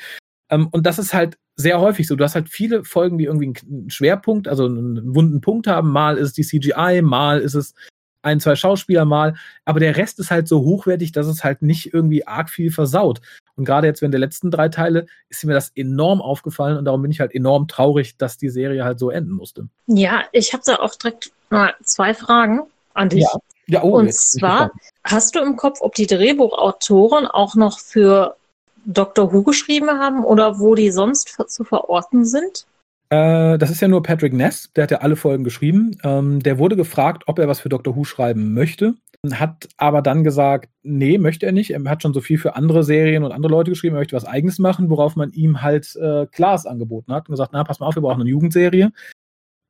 Ähm, und das ist halt sehr häufig so. Du hast halt viele Folgen, die irgendwie einen Schwerpunkt, also einen wunden Punkt haben. Mal ist es die CGI, mal ist es ein, zwei Schauspieler mal, aber der Rest ist halt so hochwertig, dass es halt nicht irgendwie arg viel versaut. Und gerade jetzt während der letzten drei Teile ist mir das enorm aufgefallen und darum bin ich halt enorm traurig, dass die Serie halt so enden musste. Ja, ich habe da auch direkt mal zwei Fragen an dich. Ja. Ja, oh, und zwar, hast du im Kopf, ob die Drehbuchautoren auch noch für Dr. Who geschrieben haben oder wo die sonst zu verorten sind? Äh, das ist ja nur Patrick Ness, der hat ja alle Folgen geschrieben. Ähm, der wurde gefragt, ob er was für Dr. Who schreiben möchte, hat aber dann gesagt, nee, möchte er nicht. Er hat schon so viel für andere Serien und andere Leute geschrieben, er möchte was Eigenes machen, worauf man ihm halt äh, Klaas angeboten hat und gesagt, na, pass mal auf, wir brauchen eine Jugendserie.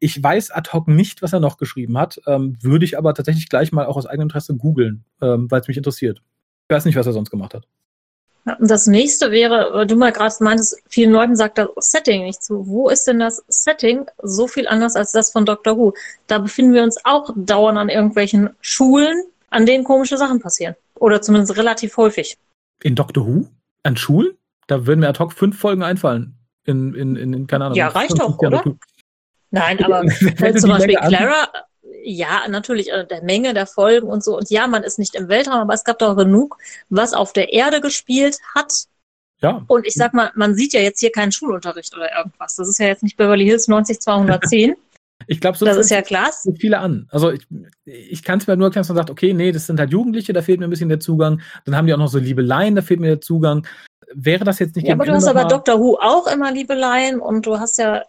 Ich weiß ad hoc nicht, was er noch geschrieben hat, ähm, würde ich aber tatsächlich gleich mal auch aus eigenem Interesse googeln, ähm, weil es mich interessiert. Ich weiß nicht, was er sonst gemacht hat. Das nächste wäre, weil du mal gerade meintest, vielen Leuten sagt das Setting nicht zu. Wo ist denn das Setting so viel anders als das von Doctor Who? Da befinden wir uns auch dauernd an irgendwelchen Schulen, an denen komische Sachen passieren. Oder zumindest relativ häufig. In Doctor Who? An Schulen? Da würden mir ad hoc fünf Folgen einfallen. In, in, in, in keine Ahnung. Ja, reicht doch, oder? Nein, aber zum Beispiel Clara, ja, natürlich äh, der Menge der Folgen und so. Und ja, man ist nicht im Weltraum, aber es gab doch genug, was auf der Erde gespielt hat. Ja. Und ich sag mal, man sieht ja jetzt hier keinen Schulunterricht oder irgendwas. Das ist ja jetzt nicht Beverly Hills 90210. Ich glaube, so das ist ja klar. Viele an. Also ich, ich kann es mir nur erklären, dass man sagt, okay, nee, das sind halt Jugendliche, da fehlt mir ein bisschen der Zugang. Dann haben die auch noch so Liebeleien, da fehlt mir der Zugang. Wäre das jetzt nicht Ja, aber du hast aber Dr. Who auch immer Liebeleien und du hast ja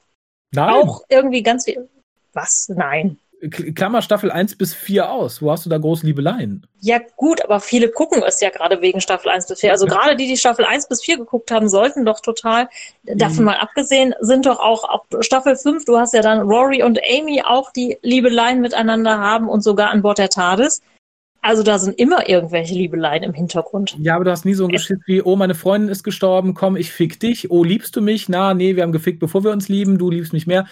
Nein. auch irgendwie ganz viel. Was? Nein. Klammer Staffel 1 bis 4 aus. Wo hast du da große Liebeleien? Ja, gut, aber viele gucken es ja gerade wegen Staffel 1 bis 4. Also gerade die, die Staffel 1 bis 4 geguckt haben, sollten doch total, mhm. davon mal abgesehen, sind doch auch ab Staffel 5, du hast ja dann Rory und Amy auch, die Liebeleien miteinander haben und sogar an Bord der TARDIS. Also da sind immer irgendwelche Liebeleien im Hintergrund. Ja, aber du hast nie so ein Geschiss wie, oh, meine Freundin ist gestorben, komm, ich fick dich. Oh, liebst du mich? Na, nee, wir haben gefickt, bevor wir uns lieben, du liebst mich mehr.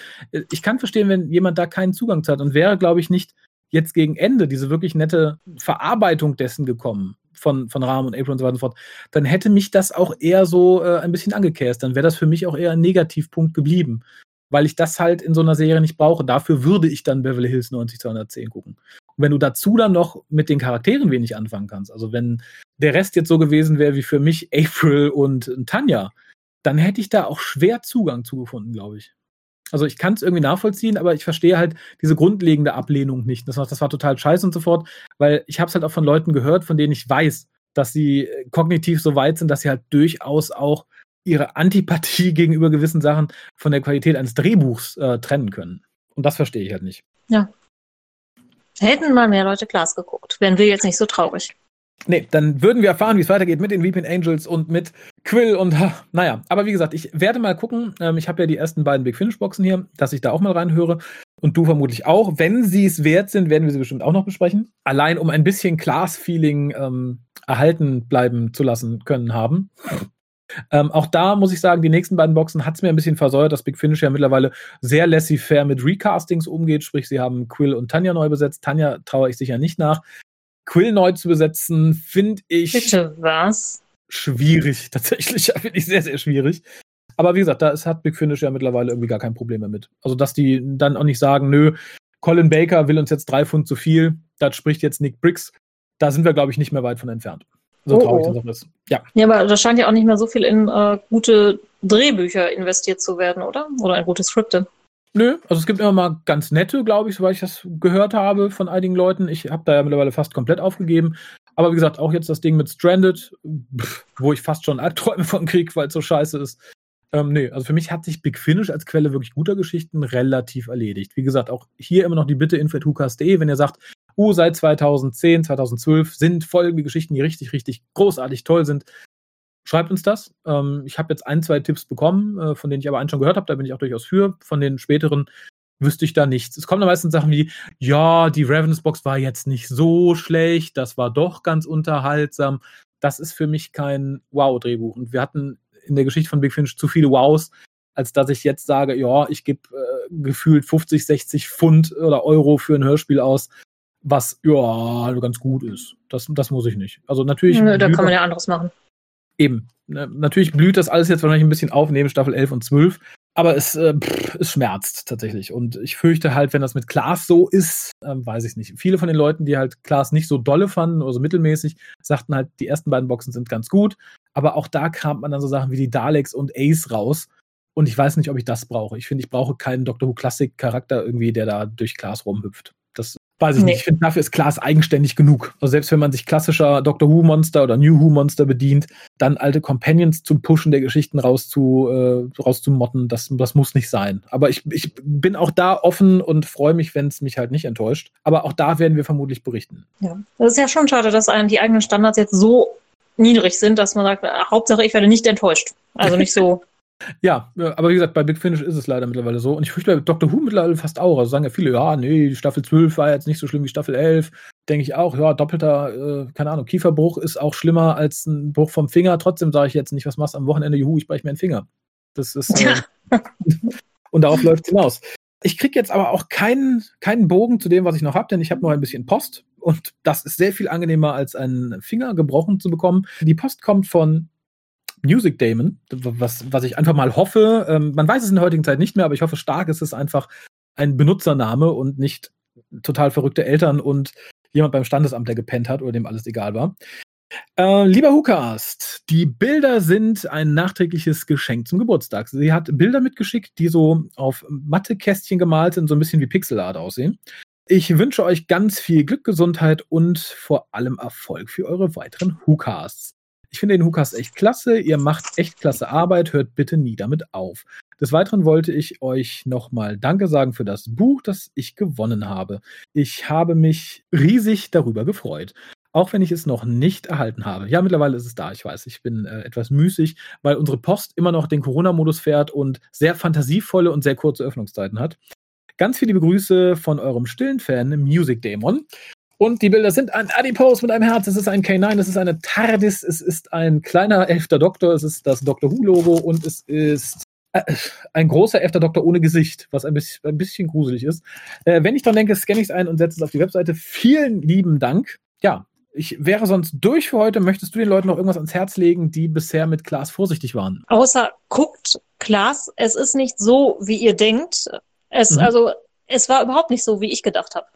Ich kann verstehen, wenn jemand da keinen Zugang hat und wäre, glaube ich, nicht jetzt gegen Ende diese wirklich nette Verarbeitung dessen gekommen von, von Rahmen und April und so weiter und so fort, dann hätte mich das auch eher so äh, ein bisschen angekäst. Dann wäre das für mich auch eher ein Negativpunkt geblieben weil ich das halt in so einer Serie nicht brauche. Dafür würde ich dann Beverly Hills 90210 gucken. Und wenn du dazu dann noch mit den Charakteren wenig anfangen kannst, also wenn der Rest jetzt so gewesen wäre wie für mich April und Tanja, dann hätte ich da auch schwer Zugang zugefunden, glaube ich. Also ich kann es irgendwie nachvollziehen, aber ich verstehe halt diese grundlegende Ablehnung nicht. Das war, das war total scheiße und so fort, weil ich habe es halt auch von Leuten gehört, von denen ich weiß, dass sie äh, kognitiv so weit sind, dass sie halt durchaus auch ihre Antipathie gegenüber gewissen Sachen von der Qualität eines Drehbuchs äh, trennen können. Und das verstehe ich halt nicht. Ja. Hätten mal mehr Leute Glas geguckt, wären wir jetzt nicht so traurig. Nee, dann würden wir erfahren, wie es weitergeht mit den Weeping Angels und mit Quill und naja. Aber wie gesagt, ich werde mal gucken. Ähm, ich habe ja die ersten beiden Big Finish Boxen hier, dass ich da auch mal reinhöre. Und du vermutlich auch. Wenn sie es wert sind, werden wir sie bestimmt auch noch besprechen. Allein um ein bisschen Class-Feeling ähm, erhalten bleiben zu lassen können haben. Ähm, auch da muss ich sagen, die nächsten beiden Boxen hat es mir ein bisschen versäuert, dass Big Finish ja mittlerweile sehr laissez-faire mit Recastings umgeht. Sprich, sie haben Quill und Tanja neu besetzt. Tanja traue ich sicher nicht nach. Quill neu zu besetzen, finde ich. Bitte was? Schwierig, tatsächlich. Finde ich sehr, sehr schwierig. Aber wie gesagt, da hat Big Finish ja mittlerweile irgendwie gar kein Problem mehr mit. Also, dass die dann auch nicht sagen, nö, Colin Baker will uns jetzt drei Pfund zu viel, das spricht jetzt Nick Briggs. Da sind wir, glaube ich, nicht mehr weit von entfernt. So oh, traurig oh. das auch ist. Ja. ja, aber da scheint ja auch nicht mehr so viel in äh, gute Drehbücher investiert zu werden, oder? Oder in gute Skripte. Nö, also es gibt immer mal ganz nette, glaube ich, soweit ich das gehört habe von einigen Leuten. Ich habe da ja mittlerweile fast komplett aufgegeben. Aber wie gesagt, auch jetzt das Ding mit Stranded, wo ich fast schon Albträume von krieg, weil es so scheiße ist. Ähm, nee, also für mich hat sich Big Finish als Quelle wirklich guter Geschichten relativ erledigt. Wie gesagt, auch hier immer noch die Bitte info.hukas.de, wenn ihr sagt, uh, seit 2010, 2012 sind folgende Geschichten, die richtig, richtig großartig toll sind. Schreibt uns das. Ähm, ich habe jetzt ein, zwei Tipps bekommen, äh, von denen ich aber einen schon gehört habe, da bin ich auch durchaus für. Von den späteren wüsste ich da nichts. Es kommen dann meistens Sachen wie, ja, die Ravens Box war jetzt nicht so schlecht, das war doch ganz unterhaltsam. Das ist für mich kein Wow-Drehbuch. Und wir hatten in der Geschichte von Big Finish zu viele Wows, als dass ich jetzt sage, ja, ich gebe äh, gefühlt 50, 60 Pfund oder Euro für ein Hörspiel aus was ja ganz gut ist. Das, das muss ich nicht. Also natürlich. Nö, da kann man ja anderes machen. Eben. Ne, natürlich blüht das alles jetzt wahrscheinlich ein bisschen auf neben Staffel 11 und 12. Aber es, äh, pff, es schmerzt tatsächlich. Und ich fürchte halt, wenn das mit Klaas so ist, äh, weiß ich nicht. Viele von den Leuten, die halt Klaas nicht so dolle fanden oder so mittelmäßig, sagten halt, die ersten beiden Boxen sind ganz gut. Aber auch da kramt man dann so Sachen wie die Daleks und Ace raus. Und ich weiß nicht, ob ich das brauche. Ich finde, ich brauche keinen Doctor Who Classic Charakter irgendwie, der da durch Klaas rumhüpft. Weiß ich nee. nicht. Ich finde, dafür ist Klaas eigenständig genug. Also selbst wenn man sich klassischer Doctor Who Monster oder New Who Monster bedient, dann alte Companions zum Pushen der Geschichten rauszu, äh, rauszumotten, das, das muss nicht sein. Aber ich, ich bin auch da offen und freue mich, wenn es mich halt nicht enttäuscht. Aber auch da werden wir vermutlich berichten. Ja, das ist ja schon schade, dass einem die eigenen Standards jetzt so niedrig sind, dass man sagt, Hauptsache ich werde nicht enttäuscht. Also nicht so Ja, aber wie gesagt, bei Big Finish ist es leider mittlerweile so. Und ich fürchte bei Dr. Who mittlerweile fast auch. Also sagen ja viele, ja, nee, Staffel 12 war jetzt nicht so schlimm wie Staffel 11. Denke ich auch, ja, doppelter, äh, keine Ahnung, Kieferbruch ist auch schlimmer als ein Bruch vom Finger. Trotzdem sage ich jetzt nicht, was machst du am Wochenende, juhu, ich breche mir einen Finger. Das ist. Äh, und darauf läuft es hinaus. Ich kriege jetzt aber auch keinen, keinen Bogen zu dem, was ich noch habe, denn ich habe noch ein bisschen Post. Und das ist sehr viel angenehmer, als einen Finger gebrochen zu bekommen. Die Post kommt von Music Damon, was, was ich einfach mal hoffe. Ähm, man weiß es in der heutigen Zeit nicht mehr, aber ich hoffe stark, es ist einfach ein Benutzername und nicht total verrückte Eltern und jemand beim Standesamt, der gepennt hat oder dem alles egal war. Äh, lieber Hukast, die Bilder sind ein nachträgliches Geschenk zum Geburtstag. Sie hat Bilder mitgeschickt, die so auf Mattekästchen gemalt sind, so ein bisschen wie Pixelart aussehen. Ich wünsche euch ganz viel Glück, Gesundheit und vor allem Erfolg für eure weiteren Hucasts. Ich finde den Hukas echt klasse. Ihr macht echt klasse Arbeit. Hört bitte nie damit auf. Des Weiteren wollte ich euch nochmal Danke sagen für das Buch, das ich gewonnen habe. Ich habe mich riesig darüber gefreut. Auch wenn ich es noch nicht erhalten habe. Ja, mittlerweile ist es da. Ich weiß, ich bin äh, etwas müßig, weil unsere Post immer noch den Corona-Modus fährt und sehr fantasievolle und sehr kurze Öffnungszeiten hat. Ganz viele Grüße von eurem stillen Fan Music Demon. Und die Bilder sind ein Adipose mit einem Herz, es ist ein K9, es ist eine TARDIS, es ist ein kleiner elfter Doktor, es ist das Doctor Who-Logo und es ist äh, ein großer elfter Doktor ohne Gesicht, was ein bisschen, ein bisschen gruselig ist. Äh, wenn ich dran denke, scanne ich es ein und setze es auf die Webseite. Vielen lieben Dank. Ja, ich wäre sonst durch für heute. Möchtest du den Leuten noch irgendwas ans Herz legen, die bisher mit Klaas vorsichtig waren? Außer guckt, Klaas, es ist nicht so, wie ihr denkt. Es, mhm. also, es war überhaupt nicht so, wie ich gedacht habe.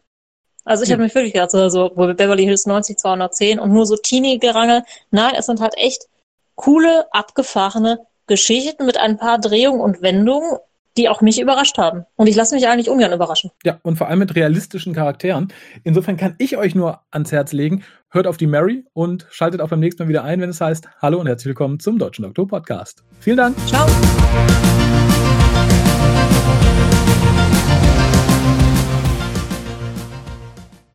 Also ich ja. habe mich wirklich gedacht, so, so Beverly Hills 90, 210 und nur so Teenie-Gerangel. Nein, es sind halt echt coole, abgefahrene Geschichten mit ein paar Drehungen und Wendungen, die auch mich überrascht haben. Und ich lasse mich eigentlich ungern überraschen. Ja, und vor allem mit realistischen Charakteren. Insofern kann ich euch nur ans Herz legen, hört auf die Mary und schaltet auch beim nächsten Mal wieder ein, wenn es heißt Hallo und herzlich willkommen zum Deutschen Doktor Podcast. Vielen Dank. Ciao.